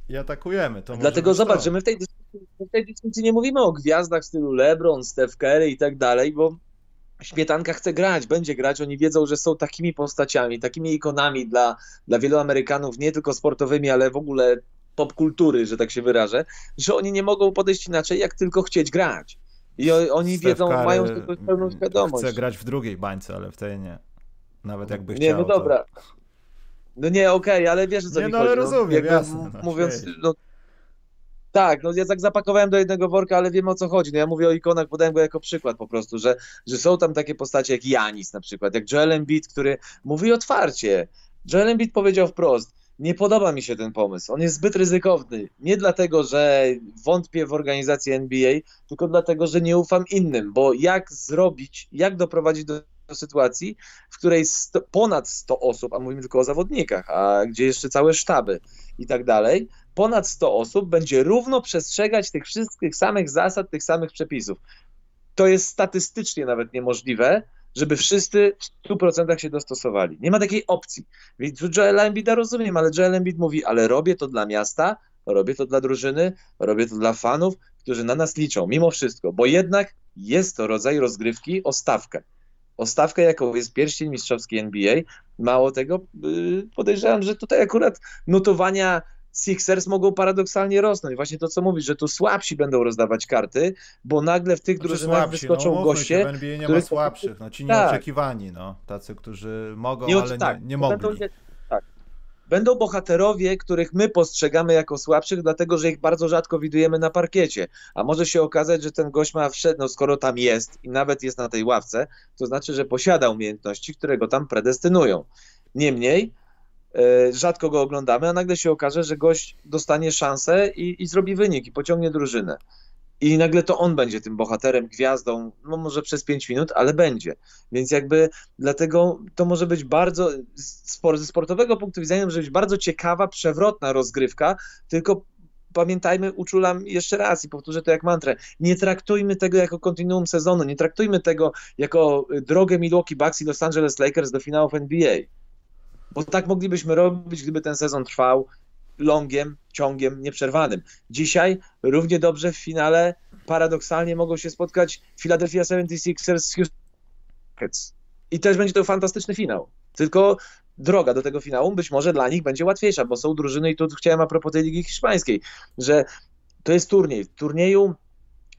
I atakujemy. To Dlatego zobacz, to. że my w tej, dyskusji, w tej dyskusji nie mówimy o gwiazdach w stylu LeBron, Steph Curry i tak dalej, bo Śmietanka chce grać, będzie grać. Oni wiedzą, że są takimi postaciami, takimi ikonami dla, dla wielu Amerykanów, nie tylko sportowymi, ale w ogóle popkultury, że tak się wyrażę, że oni nie mogą podejść inaczej, jak tylko chcieć grać. I oni Steph wiedzą, Curry mają tego pełną świadomość. Chce grać w drugiej bańce, ale w tej nie. Nawet jakby chciał. Nie, no dobra. To... No nie, okej, okay, ale wiesz, co nie, mi no, chodzi. Ale no, rozumiem, no, jasne, mówiąc, no, tak, no ja tak zapakowałem do jednego worka, ale wiem o co chodzi. No ja mówię o ikonach, podałem go jako przykład po prostu, że, że są tam takie postacie jak Janis na przykład, jak Joel Embiid, który mówi otwarcie. Joel Embiid powiedział wprost, nie podoba mi się ten pomysł, on jest zbyt ryzykowny. Nie dlatego, że wątpię w organizację NBA, tylko dlatego, że nie ufam innym, bo jak zrobić, jak doprowadzić do sytuacji, w której sto, ponad 100 osób, a mówimy tylko o zawodnikach, a gdzie jeszcze całe sztaby i tak dalej, ponad 100 osób będzie równo przestrzegać tych wszystkich samych zasad, tych samych przepisów. To jest statystycznie nawet niemożliwe, żeby wszyscy w 100% się dostosowali. Nie ma takiej opcji. Więc Joel Embiida rozumiem, ale Joel Embiid mówi, ale robię to dla miasta, robię to dla drużyny, robię to dla fanów, którzy na nas liczą, mimo wszystko, bo jednak jest to rodzaj rozgrywki o stawkę. O stawkę, jaką jest pierścień mistrzowski NBA. Mało tego, y, podejrzewam, że tutaj akurat notowania Sixers mogą paradoksalnie rosnąć. Właśnie to, co mówisz, że tu słabsi będą rozdawać karty, bo nagle w tych znaczy drużynach słabsi, wyskoczą no, goście. Się, w NBA nie których... ma słabszych, no ci tak. nieoczekiwani, no, tacy, którzy mogą, nie, ale tak, nie, nie mogli. Będą, tak. Będą bohaterowie, których my postrzegamy jako słabszych, dlatego że ich bardzo rzadko widujemy na parkiecie. A może się okazać, że ten gość ma wszedł, no skoro tam jest i nawet jest na tej ławce, to znaczy, że posiada umiejętności, które go tam predestynują. Niemniej, rzadko go oglądamy, a nagle się okaże, że gość dostanie szansę i, i zrobi wynik i pociągnie drużynę. I nagle to on będzie tym bohaterem, gwiazdą, no może przez 5 minut, ale będzie. Więc jakby dlatego to może być bardzo, ze sportowego punktu widzenia, może być bardzo ciekawa, przewrotna rozgrywka, tylko pamiętajmy, uczulam jeszcze raz i powtórzę to jak mantrę, nie traktujmy tego jako kontinuum sezonu, nie traktujmy tego jako drogę Milwaukee Bucks i Los Angeles Lakers do finałów NBA. Bo tak moglibyśmy robić, gdyby ten sezon trwał longiem, ciągiem nieprzerwanym. Dzisiaj równie dobrze w finale paradoksalnie mogą się spotkać Philadelphia 76ers z Houston. I też będzie to fantastyczny finał. Tylko droga do tego finału być może dla nich będzie łatwiejsza, bo są drużyny i tu chciałem a propos tej Ligi Hiszpańskiej, że to jest turniej. W turnieju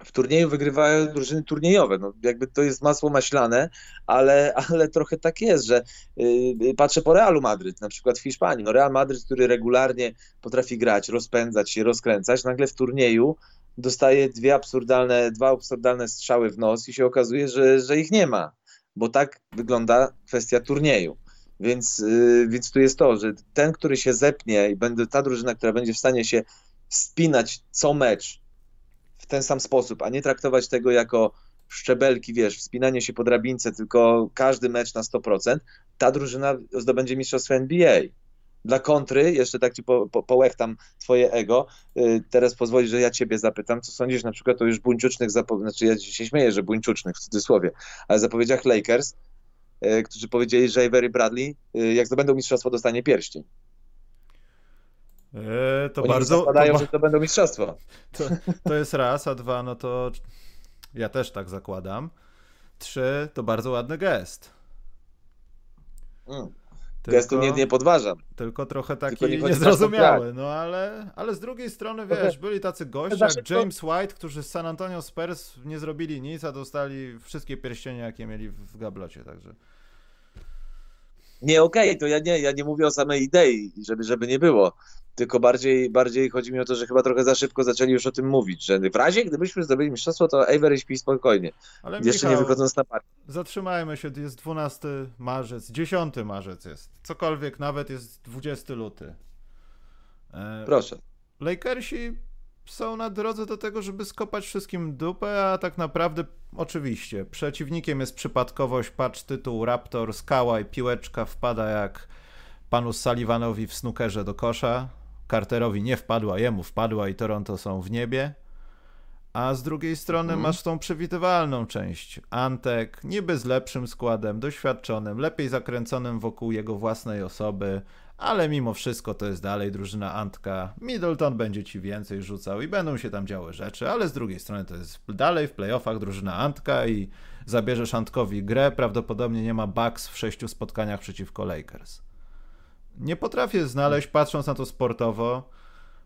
w turnieju wygrywają drużyny turniejowe. No, jakby to jest masło maślane, ale, ale trochę tak jest, że yy, patrzę po Realu Madryt, na przykład w Hiszpanii. No Real Madryt, który regularnie potrafi grać, rozpędzać się, rozkręcać, nagle w turnieju dostaje dwie absurdalne, dwa absurdalne strzały w nos i się okazuje, że, że ich nie ma, bo tak wygląda kwestia turnieju. Więc, yy, więc tu jest to, że ten, który się zepnie i będzie ta drużyna, która będzie w stanie się spinać co mecz, w ten sam sposób, a nie traktować tego jako szczebelki, wiesz, wspinanie się po drabince, tylko każdy mecz na 100%, ta drużyna zdobędzie mistrzostwo NBA. Dla kontry, jeszcze tak ci po, po, połechtam twoje ego, yy, teraz pozwoli, że ja ciebie zapytam, co sądzisz na przykład o już buńczucznych zapowiedziach, znaczy ja się śmieję, że buńczucznych w cudzysłowie, ale zapowiedziach Lakers, yy, którzy powiedzieli, że Avery Bradley, yy, jak zdobędą mistrzostwo, dostanie pierścień. Eee, to Oni bardzo. Zakładają, to, że to będą mistrzostwa. To, to jest raz, a dwa, no to ja też tak zakładam. Trzy, to bardzo ładny gest. Mm. Tylko, Gestu nie, nie podważam. Tylko trochę taki tylko niezrozumiały, no ale, ale z drugiej strony, wiesz, byli tacy goście jak James White, którzy z San Antonio Spurs nie zrobili nic, a dostali wszystkie pierścienie, jakie mieli w gablocie, także... Nie, okej, okay, to ja nie, ja nie mówię o samej idei, żeby, żeby nie było tylko bardziej, bardziej chodzi mi o to, że chyba trochę za szybko zaczęli już o tym mówić, że w razie gdybyśmy zdobyli mistrzostwo, to Avery śpi spokojnie, Ale jeszcze Michał, nie wychodząc na park. Zatrzymajmy się, jest 12 marzec, 10 marzec jest, cokolwiek, nawet jest 20 luty. E, Proszę. Lakersi są na drodze do tego, żeby skopać wszystkim dupę, a tak naprawdę oczywiście przeciwnikiem jest przypadkowość, patrz tytuł Raptor, skała i piłeczka wpada jak panu Sullivanowi w snookerze do kosza, Carterowi nie wpadła, jemu wpadła i Toronto są w niebie. A z drugiej strony mhm. masz tą przewidywalną część. Antek, niby z lepszym składem, doświadczonym, lepiej zakręconym wokół jego własnej osoby, ale mimo wszystko to jest dalej drużyna Antka. Middleton będzie ci więcej rzucał i będą się tam działy rzeczy, ale z drugiej strony to jest dalej w playoffach drużyna Antka i zabierzesz Antkowi grę, prawdopodobnie nie ma Bucks w sześciu spotkaniach przeciwko Lakers. Nie potrafię znaleźć, patrząc na to sportowo,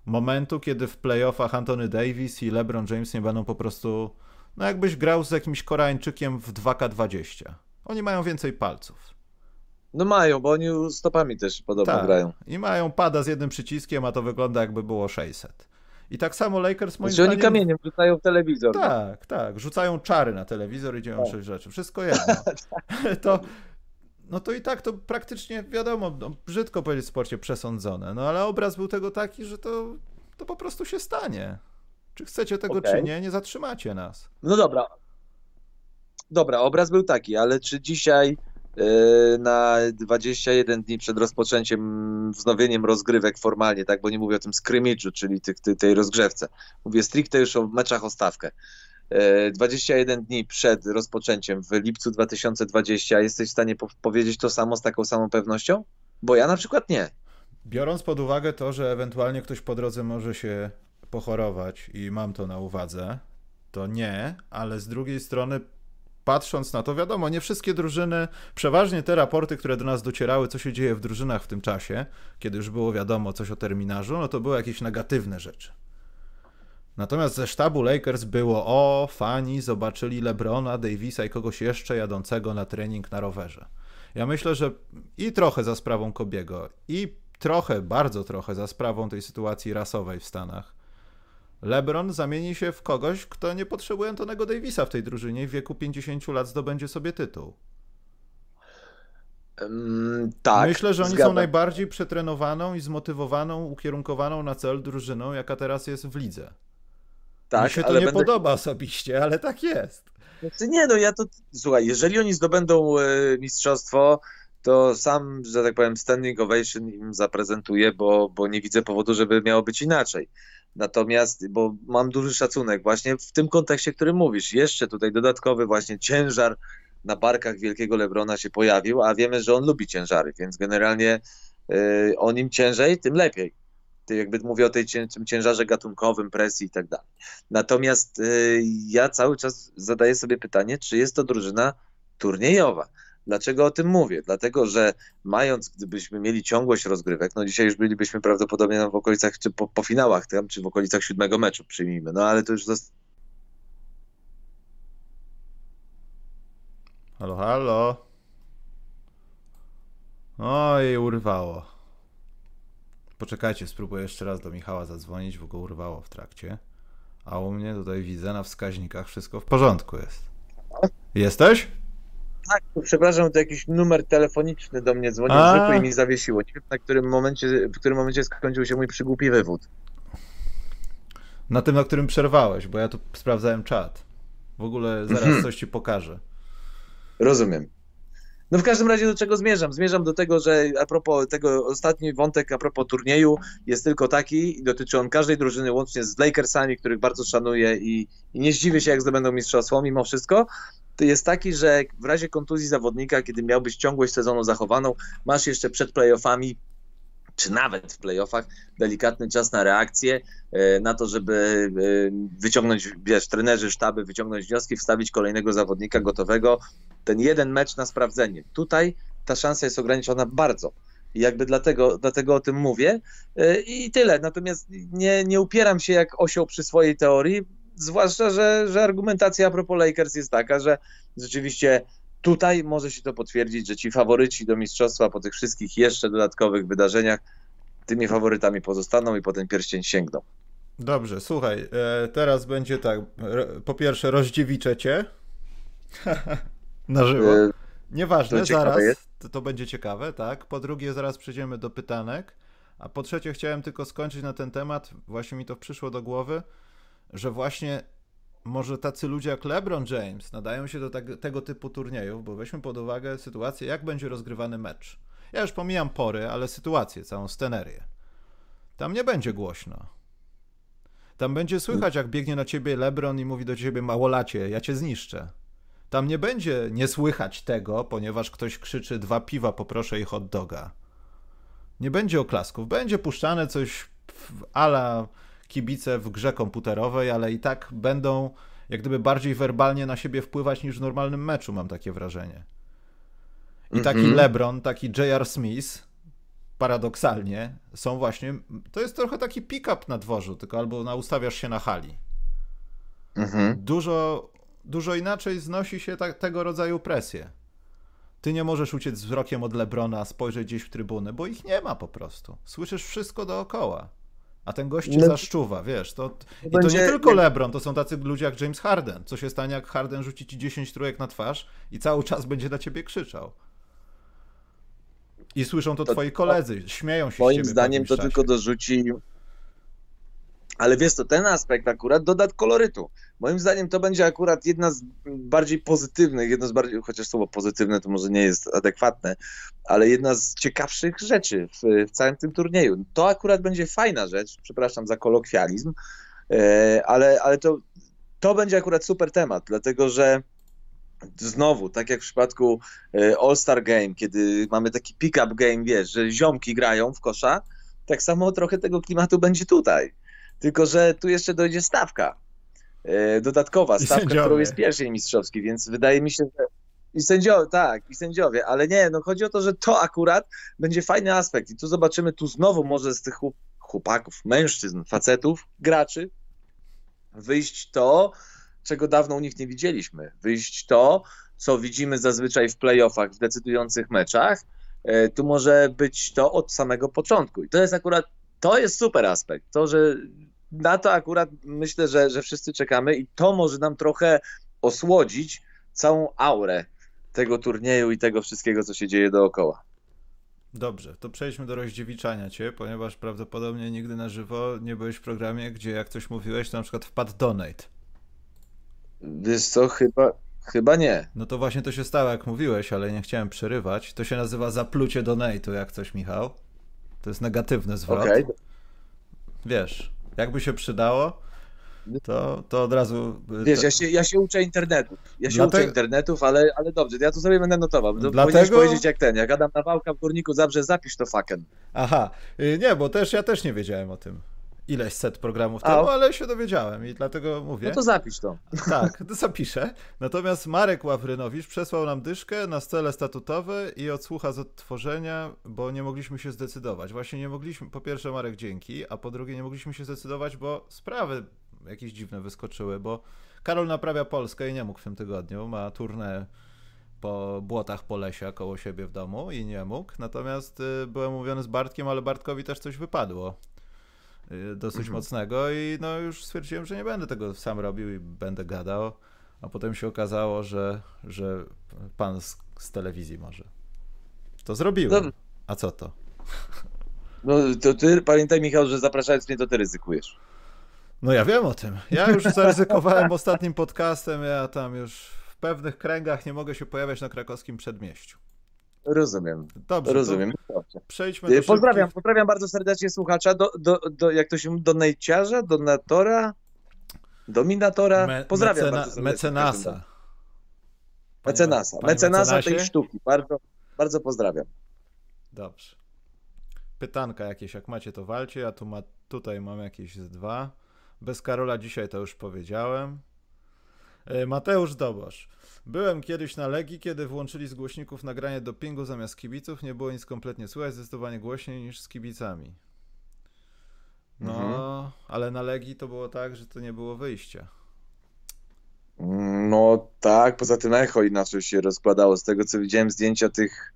momentu, kiedy w playoffach Anthony Davis i LeBron James nie będą po prostu, no jakbyś grał z jakimś Koreańczykiem w 2K20. Oni mają więcej palców. No mają, bo oni stopami też podobno tak. grają. I mają pada z jednym przyciskiem, a to wygląda jakby było 600. I tak samo Lakers moim znaczy, zdaniem... oni kamieniem rzucają w telewizor. No. Tak, tak. Rzucają czary na telewizor i dzieją tak. rzeczy. Wszystko jedno. to, no to i tak to praktycznie wiadomo, no, brzydko powiedzieć w sporcie przesądzone, no ale obraz był tego taki, że to, to po prostu się stanie. Czy chcecie tego, okay. czy nie, nie zatrzymacie nas. No dobra. dobra, obraz był taki, ale czy dzisiaj yy, na 21 dni przed rozpoczęciem, wznowieniem rozgrywek formalnie, tak, bo nie mówię o tym skrymidżu, czyli tych, tej, tej rozgrzewce, mówię stricte już o meczach o stawkę. 21 dni przed rozpoczęciem w lipcu 2020, jesteś w stanie po powiedzieć to samo z taką samą pewnością? Bo ja na przykład nie. Biorąc pod uwagę to, że ewentualnie ktoś po drodze może się pochorować i mam to na uwadze, to nie, ale z drugiej strony patrząc na to, wiadomo, nie wszystkie drużyny, przeważnie te raporty, które do nas docierały, co się dzieje w drużynach w tym czasie, kiedy już było wiadomo coś o terminarzu, no to były jakieś negatywne rzeczy. Natomiast ze sztabu Lakers było, o, fani zobaczyli LeBrona, Davisa i kogoś jeszcze jadącego na trening na rowerze. Ja myślę, że i trochę za sprawą Kobiego, i trochę, bardzo trochę za sprawą tej sytuacji rasowej w Stanach, LeBron zamieni się w kogoś, kto nie potrzebuje Antonego Davisa w tej drużynie i w wieku 50 lat zdobędzie sobie tytuł. Um, tak. Myślę, że oni zgadzam. są najbardziej przetrenowaną i zmotywowaną, ukierunkowaną na cel drużyną, jaka teraz jest w lidze. Tak, Mi się to nie będę... podoba osobiście, ale tak jest. Znaczy nie, no ja to, słuchaj, jeżeli oni zdobędą e, mistrzostwo, to sam, że tak powiem, standing ovation im zaprezentuję, bo, bo nie widzę powodu, żeby miało być inaczej. Natomiast, bo mam duży szacunek właśnie w tym kontekście, który mówisz, jeszcze tutaj dodatkowy właśnie ciężar na barkach wielkiego Lebrona się pojawił, a wiemy, że on lubi ciężary, więc generalnie yy, on im ciężej, tym lepiej. Jakby mówię o tej tym ciężarze gatunkowym, presji i tak dalej. Natomiast yy, ja cały czas zadaję sobie pytanie, czy jest to drużyna turniejowa. Dlaczego o tym mówię? Dlatego, że mając, gdybyśmy mieli ciągłość rozgrywek, no dzisiaj już bylibyśmy prawdopodobnie w okolicach, czy po, po finałach tam, czy w okolicach siódmego meczu, przyjmijmy, no ale to już zost... Halo, halo. Oj, urwało. Poczekajcie, spróbuję jeszcze raz do Michała zadzwonić, bo go urwało w trakcie. A u mnie tutaj widzę na wskaźnikach wszystko w porządku jest. Jesteś? Tak, przepraszam, to jakiś numer telefoniczny do mnie dzwonił zwykły i mi zawiesiło. Nie wiem, na którym momencie, w którym momencie skończył się mój przygłupi wywód. Na tym, na którym przerwałeś, bo ja tu sprawdzałem czat. W ogóle zaraz mhm. coś ci pokażę. Rozumiem. No w każdym razie do czego zmierzam? Zmierzam do tego, że a propos tego ostatni wątek a propos turnieju jest tylko taki i dotyczy on każdej drużyny łącznie z Lakersami, których bardzo szanuję i, i nie zdziwię się jak zdobędą mistrzostwo mimo wszystko, jest taki, że w razie kontuzji zawodnika, kiedy miałbyś ciągłość sezonu zachowaną, masz jeszcze przed playoffami czy nawet w playoffach delikatny czas na reakcję, e, na to, żeby e, wyciągnąć, wiesz, trenerzy, sztaby, wyciągnąć wnioski, wstawić kolejnego zawodnika gotowego. Ten jeden mecz na sprawdzenie. Tutaj ta szansa jest ograniczona bardzo. I jakby dlatego, dlatego o tym mówię. E, I tyle. Natomiast nie, nie upieram się jak osioł przy swojej teorii, Zwłaszcza, że, że argumentacja a propos Lakers jest taka, że rzeczywiście tutaj może się to potwierdzić, że ci faworyci do mistrzostwa po tych wszystkich jeszcze dodatkowych wydarzeniach tymi faworytami pozostaną i potem pierścień sięgną. Dobrze, słuchaj, e, teraz będzie tak. Po pierwsze, rozdziewiczę cię na żywo. E, Nieważne, to zaraz to, to, będzie ciekawe, tak. Po drugie, zaraz przejdziemy do pytanek. A po trzecie, chciałem tylko skończyć na ten temat. Właśnie mi to przyszło do głowy że właśnie może tacy ludzie jak LeBron James nadają się do tak, tego typu turniejów, bo weźmy pod uwagę sytuację, jak będzie rozgrywany mecz. Ja już pomijam pory, ale sytuację, całą scenerię. Tam nie będzie głośno. Tam będzie słychać, jak biegnie na ciebie LeBron i mówi do ciebie małolacie, ja cię zniszczę. Tam nie będzie nie słychać tego, ponieważ ktoś krzyczy dwa piwa, poproszę i hot doga. Nie będzie oklasków. Będzie puszczane coś ala kibice w grze komputerowej, ale i tak będą jak gdyby bardziej werbalnie na siebie wpływać niż w normalnym meczu, mam takie wrażenie. I mm -hmm. taki LeBron, taki J.R. Smith, paradoksalnie, są właśnie. To jest trochę taki pick-up na dworzu, tylko albo na, ustawiasz się na hali. Mm -hmm. Dużo, dużo inaczej znosi się tego rodzaju presję. Ty nie możesz uciec wzrokiem od Lebrona, spojrzeć gdzieś w trybuny, bo ich nie ma po prostu. Słyszysz wszystko dookoła. A ten gość cię no, zaszczuwa, wiesz. To, I to nie tylko LeBron, to są tacy ludzie jak James Harden. Co się stanie, jak Harden rzuci ci 10 trójek na twarz i cały czas będzie na ciebie krzyczał. I słyszą to, to twoi koledzy, śmieją się Moim zdaniem to tylko dorzuci Ale wiesz to ten aspekt akurat doda kolorytu. Moim zdaniem to będzie akurat jedna z bardziej pozytywnych, jedno z bardziej, chociaż słowo pozytywne to może nie jest adekwatne, ale jedna z ciekawszych rzeczy w, w całym tym turnieju. To akurat będzie fajna rzecz, przepraszam za kolokwializm, e, ale, ale to, to będzie akurat super temat, dlatego że znowu, tak jak w przypadku e, All-Star Game, kiedy mamy taki pick-up game, wiesz, że ziomki grają w kosza, tak samo trochę tego klimatu będzie tutaj. Tylko, że tu jeszcze dojdzie stawka e, dodatkowa, stawka, którą jest pierwszy mistrzowski, więc wydaje mi się, że i sędziowie, tak, i sędziowie, ale nie, no chodzi o to, że to akurat będzie fajny aspekt i tu zobaczymy, tu znowu może z tych chłopaków, mężczyzn, facetów, graczy wyjść to, czego dawno u nich nie widzieliśmy. Wyjść to, co widzimy zazwyczaj w playoffach, w decydujących meczach. E, tu może być to od samego początku. I to jest akurat, to jest super aspekt. To, że na to akurat myślę, że, że wszyscy czekamy i to może nam trochę osłodzić całą aurę tego turnieju i tego wszystkiego, co się dzieje dookoła. Dobrze, to przejdźmy do rozdziewiczania cię, ponieważ prawdopodobnie nigdy na żywo nie byłeś w programie, gdzie jak coś mówiłeś, to na przykład wpadł donate. Wiesz co, chyba, chyba nie. No to właśnie to się stało, jak mówiłeś, ale nie chciałem przerywać. To się nazywa zaplucie donate'u, jak coś, Michał. To jest negatywny zwrot. Okay. Wiesz, jakby się przydało, to, to od razu... Wiesz, to... ja, się, ja się uczę internetu. Ja się Dlatego... uczę internetów, ale, ale dobrze, ja to sobie będę notował. Dlatego... Powinieneś powiedzieć jak ten, jak Adam Nawałka w Górniku Zabrze, zapisz to faken. Aha, y, nie, bo też ja też nie wiedziałem o tym ileś set programów temu, ale się dowiedziałem i dlatego mówię. No to zapisz to. Tak, to zapiszę. Natomiast Marek Ławrynowicz przesłał nam dyszkę na cele statutowe i odsłucha z odtworzenia, bo nie mogliśmy się zdecydować. Właśnie nie mogliśmy, po pierwsze Marek dzięki, a po drugie nie mogliśmy się zdecydować, bo sprawy jakieś dziwne wyskoczyły, bo Karol naprawia Polskę i nie mógł w tym tygodniu, ma turnę po błotach Polesia koło siebie w domu i nie mógł. Natomiast y, byłem mówiony z Bartkiem, ale Bartkowi też coś wypadło. Y, dosyć mhm. mocnego i no już stwierdziłem, że nie będę tego sam robił i będę gadał, a potem się okazało, że, że pan z, z telewizji może. To zrobiłem. No, a co to? No to ty pamiętaj Michał, że zapraszając mnie to ty ryzykujesz. No ja wiem o tym. Ja już zaryzykowałem ostatnim podcastem, ja tam już w pewnych kręgach nie mogę się pojawiać na krakowskim przedmieściu. Rozumiem. Dobrze. Rozumiem. Przejdźmy do Pozdrawiam, szybkich... pozdrawiam bardzo serdecznie słuchacza. Do, do, do, jak to się mówi, donajciarza, donatora, dominatora. Me, pozdrawiam mecena, bardzo Mecenasa. Mecenasa. Panie mecenasa mecenasie? tej sztuki. Bardzo, bardzo pozdrawiam. Dobrze. Pytanka jakieś, jak macie to walcie. Ja tu ma, tutaj mam jakieś z dwa. Bez Karola dzisiaj to już powiedziałem. E, Mateusz Dobosz. Byłem kiedyś na Legii, kiedy włączyli z głośników nagranie dopingu zamiast kibiców. Nie było nic kompletnie słychać, zdecydowanie głośniej niż z kibicami. No, mhm. ale na Legii to było tak, że to nie było wyjścia. No tak, poza tym echo inaczej się rozkładało. Z tego co widziałem zdjęcia tych,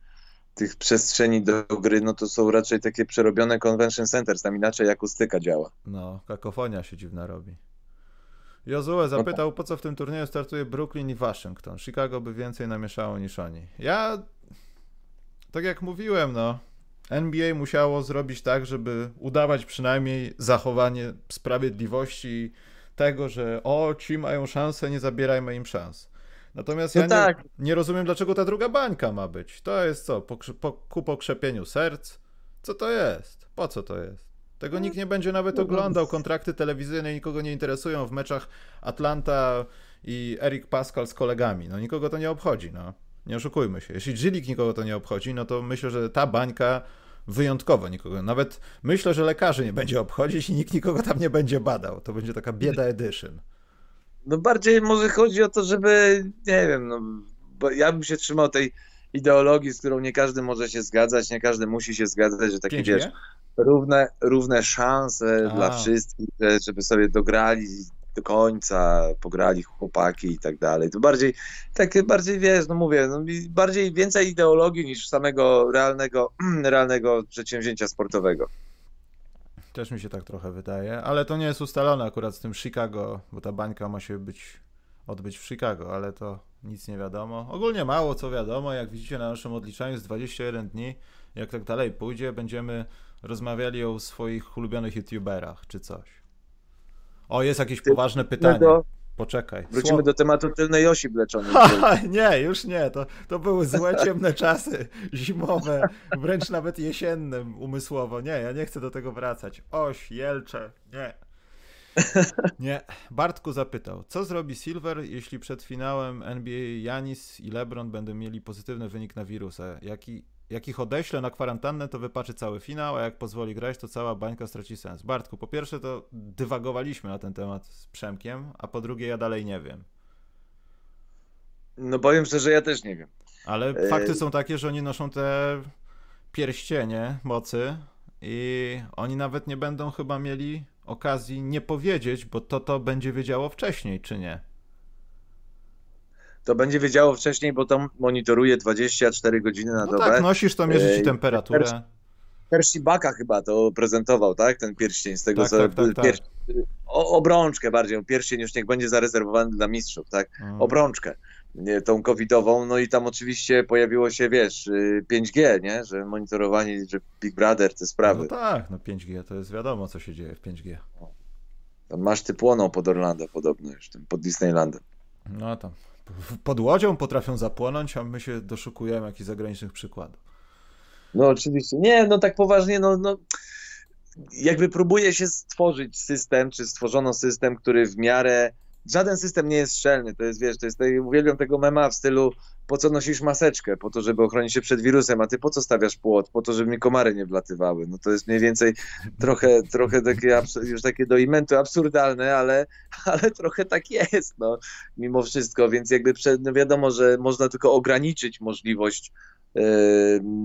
tych przestrzeni do gry, no to są raczej takie przerobione convention centers, tam inaczej akustyka działa. No, kakofonia się dziwna robi. Jozue zapytał, po co w tym turnieju startuje Brooklyn i Waszyngton. Chicago by więcej namieszało niż oni. Ja, tak jak mówiłem, no, NBA musiało zrobić tak, żeby udawać przynajmniej zachowanie sprawiedliwości tego, że o, ci mają szansę, nie zabierajmy im szans. Natomiast no ja tak. nie, nie, rozumiem, dlaczego ta druga bańka ma być. To jest co? Po, po, ku pokrzepieniu serc? Co to jest? Po co to jest? Tego nikt nie będzie nawet oglądał. Kontrakty telewizyjne nikogo nie interesują w meczach Atlanta i Eric Pascal z kolegami. No nikogo to nie obchodzi, no. Nie oszukujmy się. Jeśli Dżylik nikogo to nie obchodzi, no to myślę, że ta bańka wyjątkowo nikogo. Nawet myślę, że lekarzy nie będzie obchodzić i nikt nikogo tam nie będzie badał. To będzie taka bieda edition. No bardziej może chodzi o to, żeby, nie wiem, no, bo ja bym się trzymał tej ideologii, z którą nie każdy może się zgadzać, nie każdy musi się zgadzać, że takie, wiesz, równe, równe szanse A. dla wszystkich, żeby sobie dograli do końca, pograli chłopaki i tak dalej. To bardziej, takie bardziej, wiesz, no mówię, no, bardziej więcej ideologii niż samego realnego, realnego przedsięwzięcia sportowego. Też mi się tak trochę wydaje, ale to nie jest ustalone akurat z tym Chicago, bo ta bańka ma się być, odbyć w Chicago, ale to nic nie wiadomo. Ogólnie mało co wiadomo, jak widzicie na naszym odliczaniu jest 21 dni. Jak tak dalej pójdzie, będziemy rozmawiali o swoich ulubionych youtuberach czy coś. O, jest jakieś poważne pytanie. Do... Poczekaj. Wrócimy Słowo. do tematu tylnej osi bleczonej. nie, już nie. To, to były złe, ciemne czasy. Zimowe, wręcz nawet jesienne umysłowo. Nie, ja nie chcę do tego wracać. Oś, Jelcze, nie. Nie. Bartku zapytał, co zrobi Silver, jeśli przed finałem NBA Janis i LeBron będą mieli pozytywny wynik na wirusa? Jaki, jak ich odeślę na kwarantannę, to wypaczy cały finał, a jak pozwoli grać, to cała bańka straci sens. Bartku, po pierwsze to dywagowaliśmy na ten temat z Przemkiem, a po drugie ja dalej nie wiem. No powiem szczerze, ja też nie wiem. Ale e... fakty są takie, że oni noszą te pierścienie mocy i oni nawet nie będą chyba mieli okazji nie powiedzieć, bo to to będzie wiedziało wcześniej, czy nie? To będzie wiedziało wcześniej, bo to monitoruje 24 godziny na no dobę. Tak, nosisz to, mierzy ci temperaturę. Percy Baka chyba to prezentował, tak? Ten pierścień z tego, tak, co... Tak, tak, tak. O, obrączkę bardziej, pierścień już niech będzie zarezerwowany dla mistrzów, tak? Mm. Obrączkę tą covidową, no i tam oczywiście pojawiło się, wiesz, 5G, y, nie? Że monitorowanie, że Big Brother, te sprawy. No tak, no 5G to jest wiadomo, co się dzieje w 5G. Tam maszty płoną pod Orlando podobno już, pod Disneylandem. No tam, pod łodzią potrafią zapłonąć, a my się doszukujemy jakichś zagranicznych przykładów. No oczywiście, nie, no tak poważnie, no, no jakby próbuje się stworzyć system, czy stworzono system, który w miarę żaden system nie jest szczelny. To jest, wiesz, to jest, uwielbiam tego mema w stylu po co nosisz maseczkę? Po to, żeby ochronić się przed wirusem, a ty po co stawiasz płot? Po to, żeby mi komary nie wlatywały. No to jest mniej więcej trochę, trochę takie, już takie do imentu absurdalne, ale, ale trochę tak jest, no, mimo wszystko, więc jakby przed, no wiadomo, że można tylko ograniczyć możliwość yy,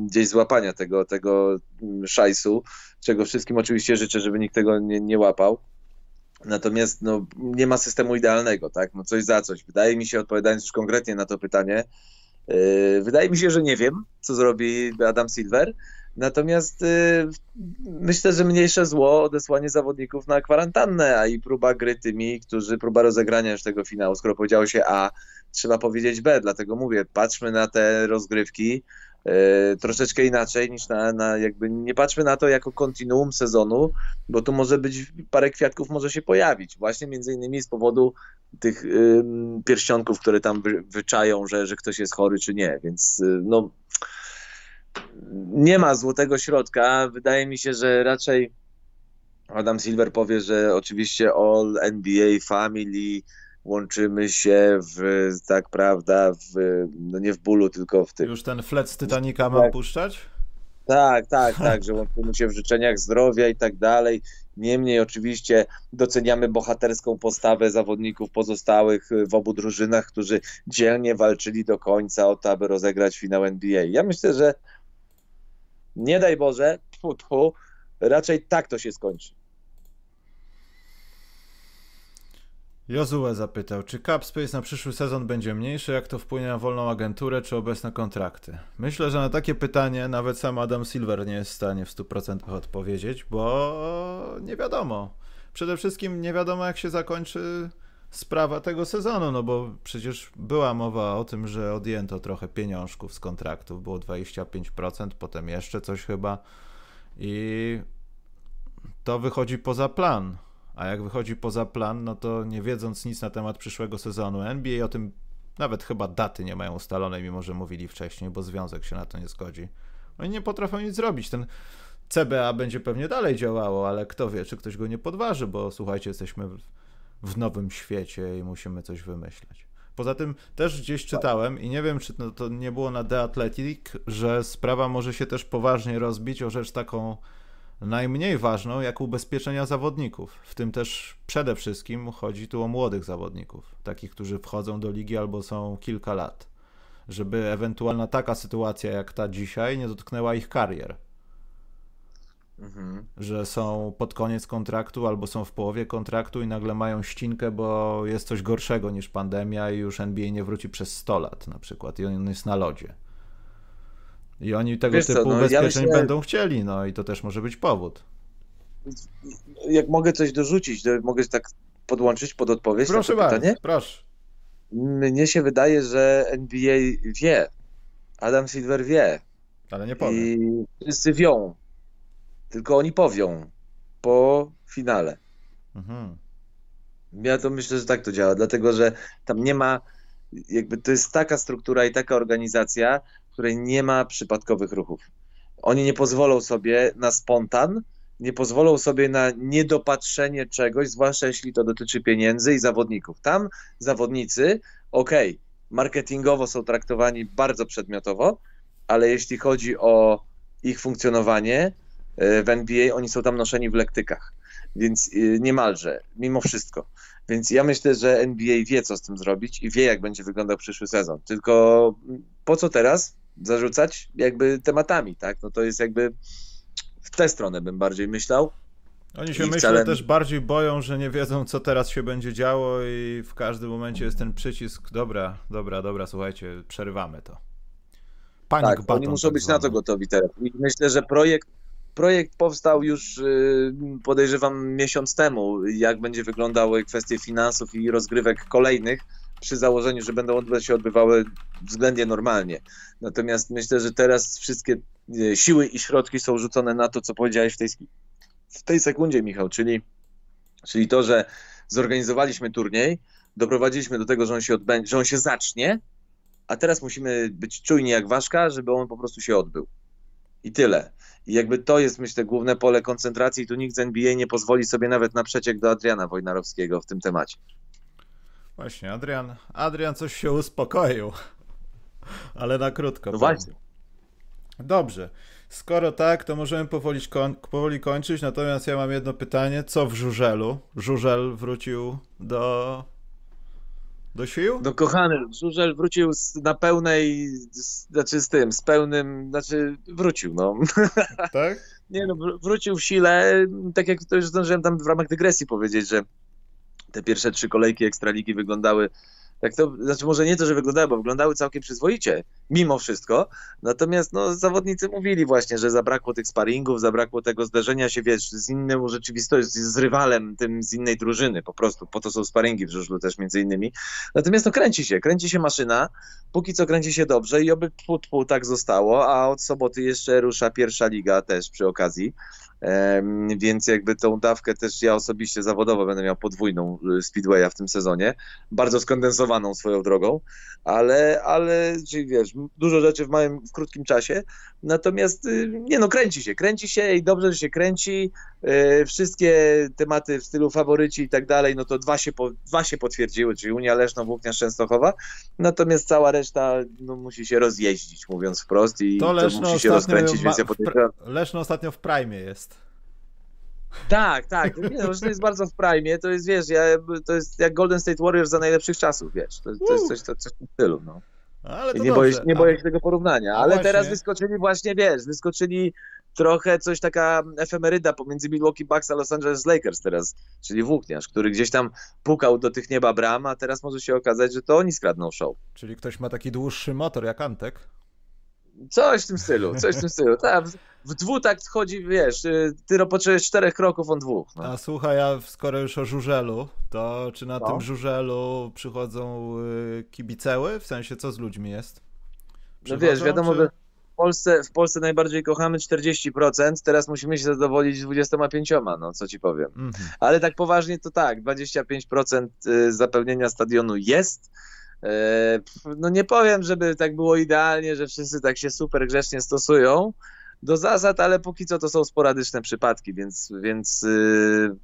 gdzieś złapania tego, tego mm, szajsu, czego wszystkim oczywiście życzę, żeby nikt tego nie, nie łapał. Natomiast no, nie ma systemu idealnego, tak? No coś za coś. Wydaje mi się, odpowiadając już konkretnie na to pytanie, yy, wydaje mi się, że nie wiem, co zrobi Adam Silver. Natomiast yy, myślę, że mniejsze zło odesłanie zawodników na kwarantannę, a i próba gry tymi, którzy, próba rozegrania już tego finału. Skoro powiedziało się A, trzeba powiedzieć B, dlatego mówię, patrzmy na te rozgrywki troszeczkę inaczej niż na, na, jakby nie patrzmy na to jako kontinuum sezonu, bo tu może być parę kwiatków może się pojawić, właśnie między innymi z powodu tych y, pierścionków, które tam wy, wyczają, że, że ktoś jest chory czy nie, więc y, no nie ma złotego środka. Wydaje mi się, że raczej Adam Silver powie, że oczywiście All NBA Family łączymy się w, tak prawda, w, no nie w bólu, tylko w tym. Już ten flet z Titanica mam tak. puszczać? Tak, tak, tak, że łączymy się w życzeniach zdrowia i tak dalej. Niemniej oczywiście doceniamy bohaterską postawę zawodników pozostałych w obu drużynach, którzy dzielnie walczyli do końca o to, aby rozegrać finał NBA. Ja myślę, że nie daj Boże, tfu, tfu, raczej tak to się skończy. Jozue zapytał, czy Cap Space na przyszły sezon będzie mniejszy, jak to wpłynie na wolną agenturę, czy obecne kontrakty? Myślę, że na takie pytanie nawet sam Adam Silver nie jest w stanie w 100% odpowiedzieć, bo nie wiadomo. Przede wszystkim nie wiadomo, jak się zakończy sprawa tego sezonu, no bo przecież była mowa o tym, że odjęto trochę pieniążków z kontraktów, było 25%, potem jeszcze coś chyba i to wychodzi poza plan a jak wychodzi poza plan, no to nie wiedząc nic na temat przyszłego sezonu, NBA o tym nawet chyba daty nie mają ustalonej, mimo że mówili wcześniej, bo związek się na to nie zgodzi. Oni nie potrafią nic zrobić. Ten CBA będzie pewnie dalej działało, ale kto wie, czy ktoś go nie podważy, bo słuchajcie, jesteśmy w nowym świecie i musimy coś wymyśleć. Poza tym też gdzieś czytałem i nie wiem, czy to nie było na The Athletic, że sprawa może się też poważnie rozbić o rzecz taką najmniej ważną jak ubezpieczenia zawodników. W tym też przede wszystkim chodzi tu o młodych zawodników, takich, którzy wchodzą do ligi albo są kilka lat, żeby ewentualna taka sytuacja jak ta dzisiaj nie dotknęła ich karier. Mhm. Że są pod koniec kontraktu albo są w połowie kontraktu i nagle mają ścinkę, bo jest coś gorszego niż pandemia i już NBA nie wróci przez 100 lat na przykład i on jest na lodzie. I oni tego Wiesz typu co, no, ubezpieczeń ja myślę... będą chcieli, no i to też może być powód. Jak mogę coś dorzucić, mogę tak podłączyć pod odpowiedź proszę na to pytanie? Bardzo, proszę. Mnie się wydaje, że NBA wie. Adam Silver wie. Ale nie powie. I wszyscy wią. Tylko oni powią po finale. Mhm. Ja to myślę, że tak to działa, dlatego że tam nie ma, jakby to jest taka struktura i taka organizacja, której nie ma przypadkowych ruchów. Oni nie pozwolą sobie na spontan, nie pozwolą sobie na niedopatrzenie czegoś, zwłaszcza jeśli to dotyczy pieniędzy i zawodników. Tam zawodnicy, okej, okay, marketingowo są traktowani bardzo przedmiotowo, ale jeśli chodzi o ich funkcjonowanie e, w NBA, oni są tam noszeni w lektykach. Więc e, niemalże, mimo wszystko. Więc ja myślę, że NBA wie, co z tym zrobić i wie, jak będzie wyglądał przyszły sezon. Tylko po co teraz zarzucać jakby tematami, tak? No to jest jakby w tę stronę bym bardziej myślał. Oni się myślę wcale... też bardziej boją, że nie wiedzą, co teraz się będzie działo i w każdym momencie jest ten przycisk, dobra, dobra, dobra, słuchajcie, przerywamy to. Panic tak, button, oni muszą tak być na to gotowi teraz. I myślę, że projekt, projekt powstał już y, podejrzewam miesiąc temu, jak będzie wyglądały kwestie finansów i rozgrywek kolejnych, przy założeniu, że będą się odbywały względnie normalnie. Natomiast myślę, że teraz wszystkie y, siły i środki są rzucone na to, co powiedziałeś w tej, w tej sekundzie, Michał, czyli, czyli to, że zorganizowaliśmy turniej, doprowadziliśmy do tego, że on się, odbędzie, że on się zacznie, a teraz musimy być czujni jak ważka, żeby on po prostu się odbył. I tyle. I jakby to jest, myślę, główne pole koncentracji. Tu nikt z NBA nie pozwoli sobie nawet na przeciek do Adriana Wojnarowskiego w tym temacie. Właśnie, Adrian, Adrian coś się uspokoił, ale na krótko. No właśnie. Dobrze. Skoro tak, to możemy powoli, koń, powoli kończyć. Natomiast ja mam jedno pytanie. Co w Żużelu? Żużel wrócił do do sił? No kochany, Żużel wrócił z, na pełnej, z, znaczy z tym, z pełnym, znaczy wrócił, no. Tak? Nie no, wrócił w sile, tak jak to już zdążyłem tam w ramach dygresji powiedzieć, że te pierwsze trzy kolejki Ekstraligi wyglądały tak to, znaczy może nie to, że wyglądały, bo wyglądały całkiem przyzwoicie, mimo wszystko. Natomiast no, zawodnicy mówili właśnie, że zabrakło tych sparingów, zabrakło tego zderzenia się, wiesz, z innym rzeczywistością, z rywalem tym z innej drużyny, po prostu. Po to są sparingi w żużlu też między innymi. Natomiast no kręci się, kręci się maszyna, póki co kręci się dobrze i oby pół, pół tak zostało, a od soboty jeszcze rusza pierwsza liga też przy okazji. Więc jakby tą dawkę też ja osobiście zawodowo będę miał podwójną y, Speedwaya w tym sezonie, bardzo skondensowaną swoją drogą, ale, ale czyli wiesz, dużo rzeczy w małym, w krótkim czasie, natomiast y, nie no, kręci się, kręci się i dobrze, że się kręci, y, wszystkie tematy w stylu faworyci i tak dalej, no to dwa się, po, dwa się potwierdziły, czyli Unia Leszno, Włóknia Częstochowa, natomiast cała reszta no, musi się rozjeździć, mówiąc wprost i to, to musi się rozkręcić, więc ja podejrzewam... Leszno ostatnio w Prime jest. Tak, tak. Nie, no, to jest bardzo w prime. To jest, wiesz, ja, to jest jak Golden State Warriors za najlepszych czasów, wiesz. To, to jest coś, to, coś w tym stylu, no. Ale nie, boję, nie boję się tego porównania. Ale właśnie. teraz wyskoczyli właśnie, wiesz, wyskoczyli trochę coś taka efemeryda pomiędzy Milwaukee Bucks a Los Angeles Lakers teraz, czyli włókniarz, który gdzieś tam pukał do tych nieba bram, a teraz może się okazać, że to oni skradną show. Czyli ktoś ma taki dłuższy motor jak Antek? Coś w tym stylu, coś w tym stylu. Tak, w dwutakt chodzi, wiesz, y, ty potrzebujesz czterech kroków, on dwóch. No. A słuchaj, a skoro już o żużelu, to czy na no. tym żużelu przychodzą y, kibiceły? W sensie, co z ludźmi jest? Przychodzą, no wiesz, wiadomo, czy... że w Polsce, w Polsce najbardziej kochamy 40%, teraz musimy się zadowolić 25%, no co ci powiem. Mhm. Ale tak poważnie to tak, 25% y, zapełnienia stadionu jest, no nie powiem, żeby tak było idealnie, że wszyscy tak się super grzecznie stosują do zasad, ale póki co to są sporadyczne przypadki, więc, więc y,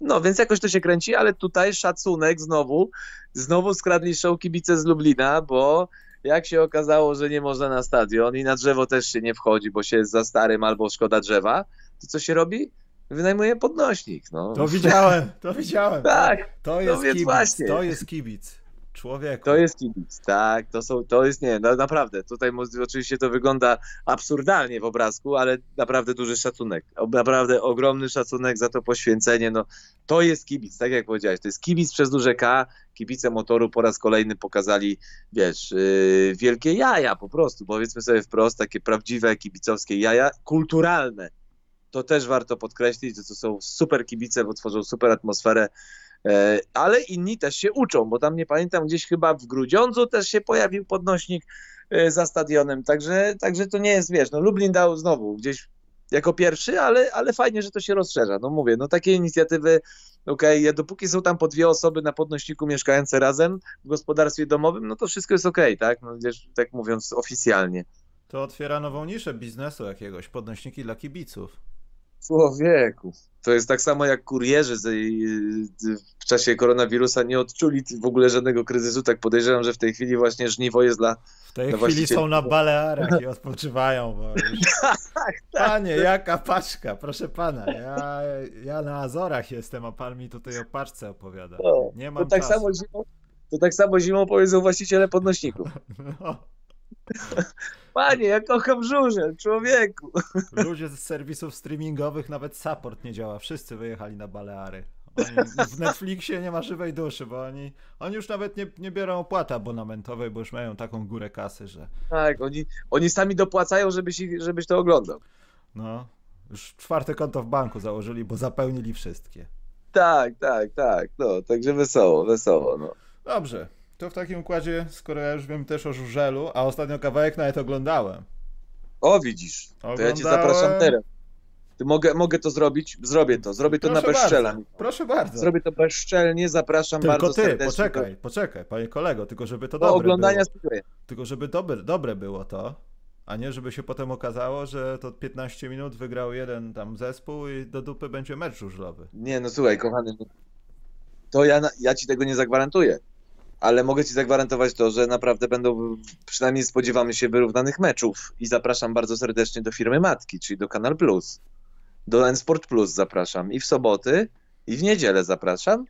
no, więc jakoś to się kręci, ale tutaj szacunek znowu, znowu skradli show kibice z Lublina, bo jak się okazało, że nie można na stadion i na drzewo też się nie wchodzi, bo się jest za starym albo szkoda drzewa, to co się robi? Wynajmuje podnośnik. No. To widziałem, to widziałem. Tak, to no jest no kibic, właśnie. to jest kibic. Człowieku. To jest kibic, tak, to są, to jest, nie, no, naprawdę, tutaj oczywiście to wygląda absurdalnie w obrazku, ale naprawdę duży szacunek, naprawdę ogromny szacunek za to poświęcenie, no, to jest kibic, tak jak powiedziałeś, to jest kibic przez duże K, kibice motoru po raz kolejny pokazali, wiesz, yy, wielkie jaja po prostu, powiedzmy sobie wprost, takie prawdziwe kibicowskie jaja, kulturalne, to też warto podkreślić, że to są super kibice, bo tworzą super atmosferę, ale inni też się uczą, bo tam nie pamiętam, gdzieś chyba w Grudziądzu też się pojawił podnośnik e, za stadionem, także, także to nie jest, wiesz, no Lublin dał znowu gdzieś jako pierwszy, ale, ale fajnie, że to się rozszerza. No mówię, no takie inicjatywy, okej, okay, dopóki są tam po dwie osoby na podnośniku mieszkające razem w gospodarstwie domowym, no to wszystko jest okej, okay, tak? No, wiesz, tak mówiąc oficjalnie. To otwiera nową niszę biznesu jakiegoś, podnośniki dla kibiców. Człowieku. To jest tak samo jak kurierzy w czasie koronawirusa nie odczuli w ogóle żadnego kryzysu. Tak podejrzewam, że w tej chwili właśnie żniwo jest dla. W tej dla chwili są na Balearach i odpoczywają. Bo już... tak, tak. Panie, jaka paczka, proszę pana. Ja, ja na Azorach jestem, a pan mi tutaj o paczce opowiada. No, nie mam to tak czasu. samo zimą, To tak samo zimą powiedzą właściciele podnośników. No. Panie, ja kocham żurzel, człowieku. Ludzie z serwisów streamingowych, nawet support nie działa. Wszyscy wyjechali na Baleary. Oni, w Netflixie nie ma żywej duszy, bo oni, oni już nawet nie, nie biorą opłaty abonamentowej, bo już mają taką górę kasy, że... Tak, oni, oni sami dopłacają, żebyś, żebyś to oglądał. No, już czwarte konto w banku założyli, bo zapełnili wszystkie. Tak, tak, tak, no, także wesoło, wesoło, no. Dobrze, to w takim układzie, skoro ja już wiem też o żużelu, a ostatnio kawałek nawet oglądałem. O, widzisz. Oglądałem... To ja cię zapraszam teraz. Ty mogę, mogę to zrobić? Zrobię to. Zrobię to Proszę na bezszczela. Proszę bardzo. Zrobię to bezszczelnie, zapraszam tylko bardzo ty, serdecznie. poczekaj, poczekaj, panie kolego, tylko żeby to dobre oglądania było. Tylko żeby dobre, dobre było to, a nie żeby się potem okazało, że to 15 minut wygrał jeden tam zespół i do dupy będzie mecz żużlowy. Nie, no słuchaj, kochany, no to ja, ja ci tego nie zagwarantuję ale mogę Ci zagwarantować to, że naprawdę będą, przynajmniej spodziewamy się wyrównanych meczów i zapraszam bardzo serdecznie do firmy Matki, czyli do Kanal Plus. Do N-Sport Plus zapraszam i w soboty, i w niedzielę zapraszam,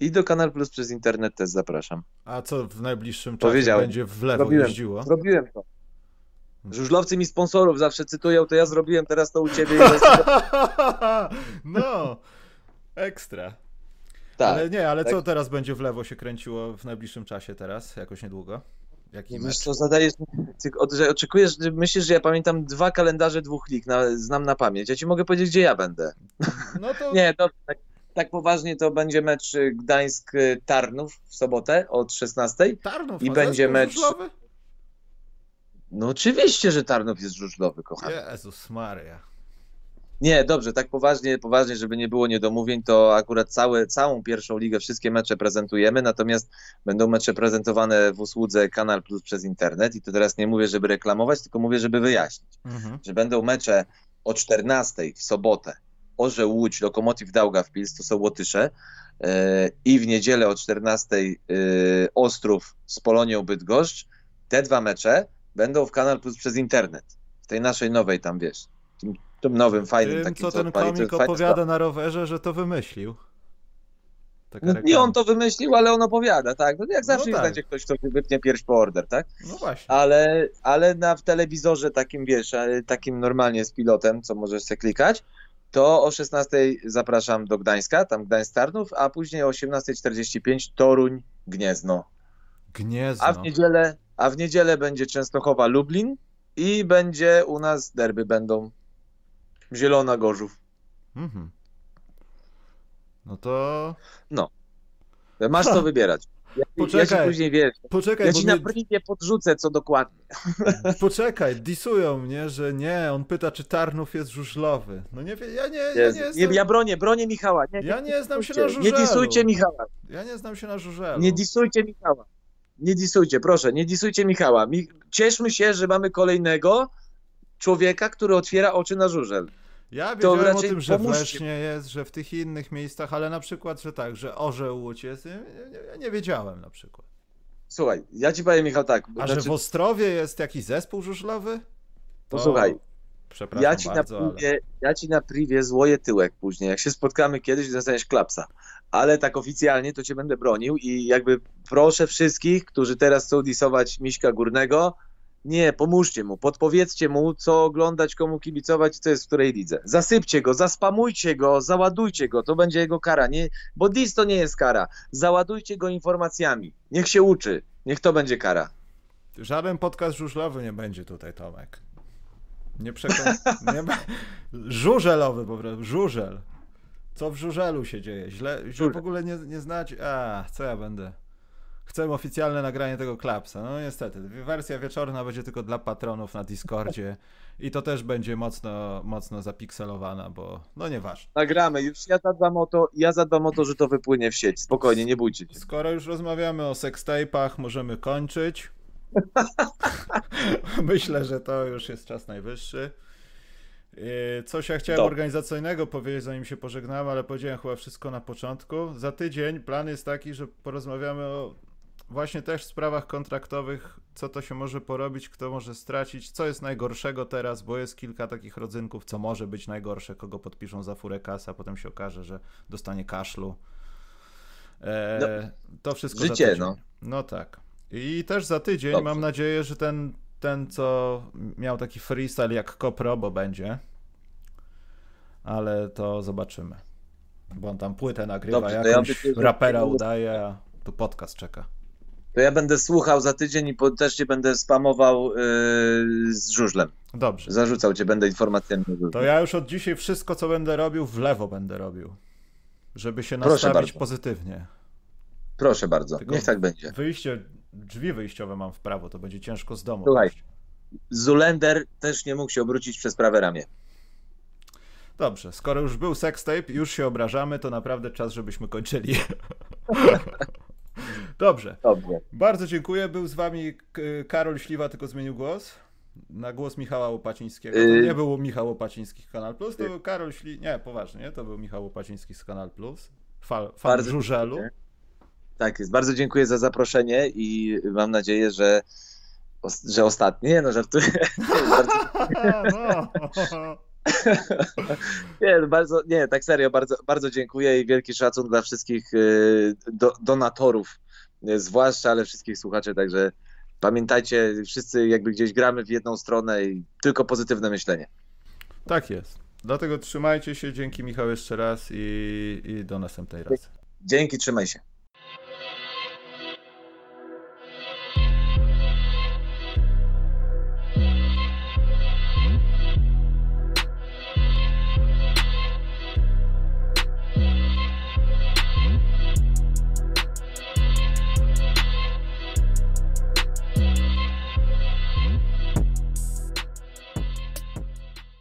i do Kanal Plus przez internet też zapraszam. A co w najbliższym czasie będzie w lewo zrobiłem, jeździło? Zrobiłem to. Żużlowcy mi sponsorów zawsze cytują, to ja zrobiłem teraz to u ciebie. no, ekstra. Tak, ale nie, ale tak. co teraz będzie w lewo się kręciło w najbliższym czasie teraz, jakoś niedługo? Jaki Wiesz co, zadajesz, że oczekujesz, że myślisz, że ja pamiętam dwa kalendarze dwóch lig, na, znam na pamięć. Ja ci mogę powiedzieć, gdzie ja będę. No to... nie, to tak, tak, poważnie to będzie mecz Gdańsk-Tarnów w sobotę od 16. Tarnów, I będzie mecz... Żużlowy? No oczywiście, że Tarnów jest żużlowy, kochany. Jezus Maria. Nie, dobrze, tak poważnie, poważnie, żeby nie było niedomówień, to akurat całe, całą pierwszą ligę, wszystkie mecze prezentujemy, natomiast będą mecze prezentowane w usłudze Kanal Plus przez internet i to teraz nie mówię, żeby reklamować, tylko mówię, żeby wyjaśnić, mhm. że będą mecze o 14 w sobotę Orzeł Łódź, Lokomotiv Daugavpils, to są Łotysze yy, i w niedzielę o 14 yy, Ostrów z Polonią Bydgoszcz. Te dwa mecze będą w Kanal Plus przez internet, w tej naszej nowej tam, wiesz, tym nowym, fajnym Tym, takim. co ten komik opowiada na rowerze, że to wymyślił. No, nie on to wymyślił, ale on opowiada, tak. No, jak zawsze no tak. będzie ktoś, kto wypnie pierwszy po order, tak? No właśnie. Ale, ale na, w telewizorze takim, wiesz, takim normalnie z pilotem, co możesz sobie klikać, to o 16 zapraszam do Gdańska, tam Gdańsk Tarnów, a później o 18.45 Toruń Gniezno. Gniezno. A w niedzielę, a w niedzielę będzie Częstochowa Lublin i będzie u nas derby będą Zielona Gorzów. Mhm. No to. No. Masz co wybierać. Ja, poczekaj, ja później wiesz. Poczekaj, ja ci na mnie... podrzucę, co dokładnie. Poczekaj, disują mnie, że nie, on pyta, czy Tarnów jest żużlowy. No nie ja nie, ja nie jestem... nie, Ja bronię, bronię Michała. Nie, ja nie znam się na żużelu. Nie disujcie Michała. Ja nie znam się na żużelu. Nie disujcie Michała. Nie disujcie, proszę, nie disujcie Michała. Cieszmy się, że mamy kolejnego człowieka, który otwiera oczy na żużel. Ja wiedziałem o tym, że w Lesznie jest, że w tych innych miejscach, ale na przykład, że tak, że Orzeł Łódź jest, ja nie wiedziałem na przykład. Słuchaj, ja ci powiem Michał tak. A znaczy... że w Ostrowie jest jakiś zespół żużlowy? To... Posłuchaj, Przepraszam ja ci, bardzo, na priwie, ale... ja ci na privie złoję tyłek później. Jak się spotkamy kiedyś, dostaniesz klapsa. Ale tak oficjalnie to cię będę bronił i jakby proszę wszystkich, którzy teraz chcą disować Miśka Górnego, nie, pomóżcie mu, podpowiedzcie mu, co oglądać, komu kibicować, co jest w której lidze. Zasypcie go, zaspamujcie go, załadujcie go, to będzie jego kara. Nie, bo dis to nie jest kara. Załadujcie go informacjami. Niech się uczy. Niech to będzie kara. Żaden podcast żużlowy nie będzie tutaj, Tomek. Nie przekonam. Żużelowy po prostu, żużel. Co w żużelu się dzieje? Źle, źle w ogóle nie, nie znać. A, co ja będę? Chcemy oficjalne nagranie tego klapsa. No niestety, wersja wieczorna będzie tylko dla patronów na Discordzie i to też będzie mocno, mocno zapikselowana, bo no nieważne. Nagramy, już ja zadbam o to, ja zadbam o to, że to wypłynie w sieć. Spokojnie, nie bójcie się. Skoro już rozmawiamy o sextape'ach, możemy kończyć. Myślę, że to już jest czas najwyższy. Yy, coś ja chciałem organizacyjnego powiedzieć, zanim się pożegnamy, ale powiedziałem chyba wszystko na początku. Za tydzień plan jest taki, że porozmawiamy o właśnie też sprawach kontraktowych, co to się może porobić, kto może stracić, co jest najgorszego teraz, bo jest kilka takich rodzynków, co może być najgorsze, kogo podpiszą za furę kasa, potem się okaże, że dostanie kaszlu. E, no, to wszystko życie, no. No tak. I też za tydzień Dobrze. mam nadzieję, że ten, ten, co miał taki freestyle jak Kopro, bo będzie, ale to zobaczymy. Bo on tam płytę nagrywa, Dobrze, jakąś ja rapera udaje, a tu podcast czeka. To ja będę słuchał za tydzień i też cię będę spamował yy, z żużlem. Dobrze. Zarzucał cię, będę informacjami. To ja już od dzisiaj wszystko, co będę robił, w lewo będę robił. Żeby się nastawić pozytywnie. Proszę bardzo, Tylko niech tak będzie. Wyjście, drzwi wyjściowe mam w prawo, to będzie ciężko z domu. Słuchaj, Zulender też nie mógł się obrócić przez prawe ramię. Dobrze, skoro już był sextape, już się obrażamy, to naprawdę czas, żebyśmy kończyli. Dobrze. Dobrze. Bardzo dziękuję. Był z wami Karol Śliwa, tylko zmienił głos. Na głos Michała Łopacińskiego. To y- nie był Michał Łopaciński z Kanal Plus, to był Karol Śli... Nie, poważnie, nie? to był Michał Łopaciński z Kanal Plus. Fal, Bardzo żużelu. Dziękuję. Tak jest. Bardzo dziękuję za zaproszenie i mam nadzieję, że, że ostatnie. No żartuję. No. nie, no bardzo, nie, tak serio, bardzo, bardzo dziękuję i wielki szacun dla wszystkich y, do, donatorów, y, zwłaszcza, ale wszystkich słuchaczy, także pamiętajcie, wszyscy jakby gdzieś gramy w jedną stronę i tylko pozytywne myślenie. Tak jest. Dlatego trzymajcie się, dzięki Michał jeszcze raz i, i do następnej razy. Dzięki, trzymaj się.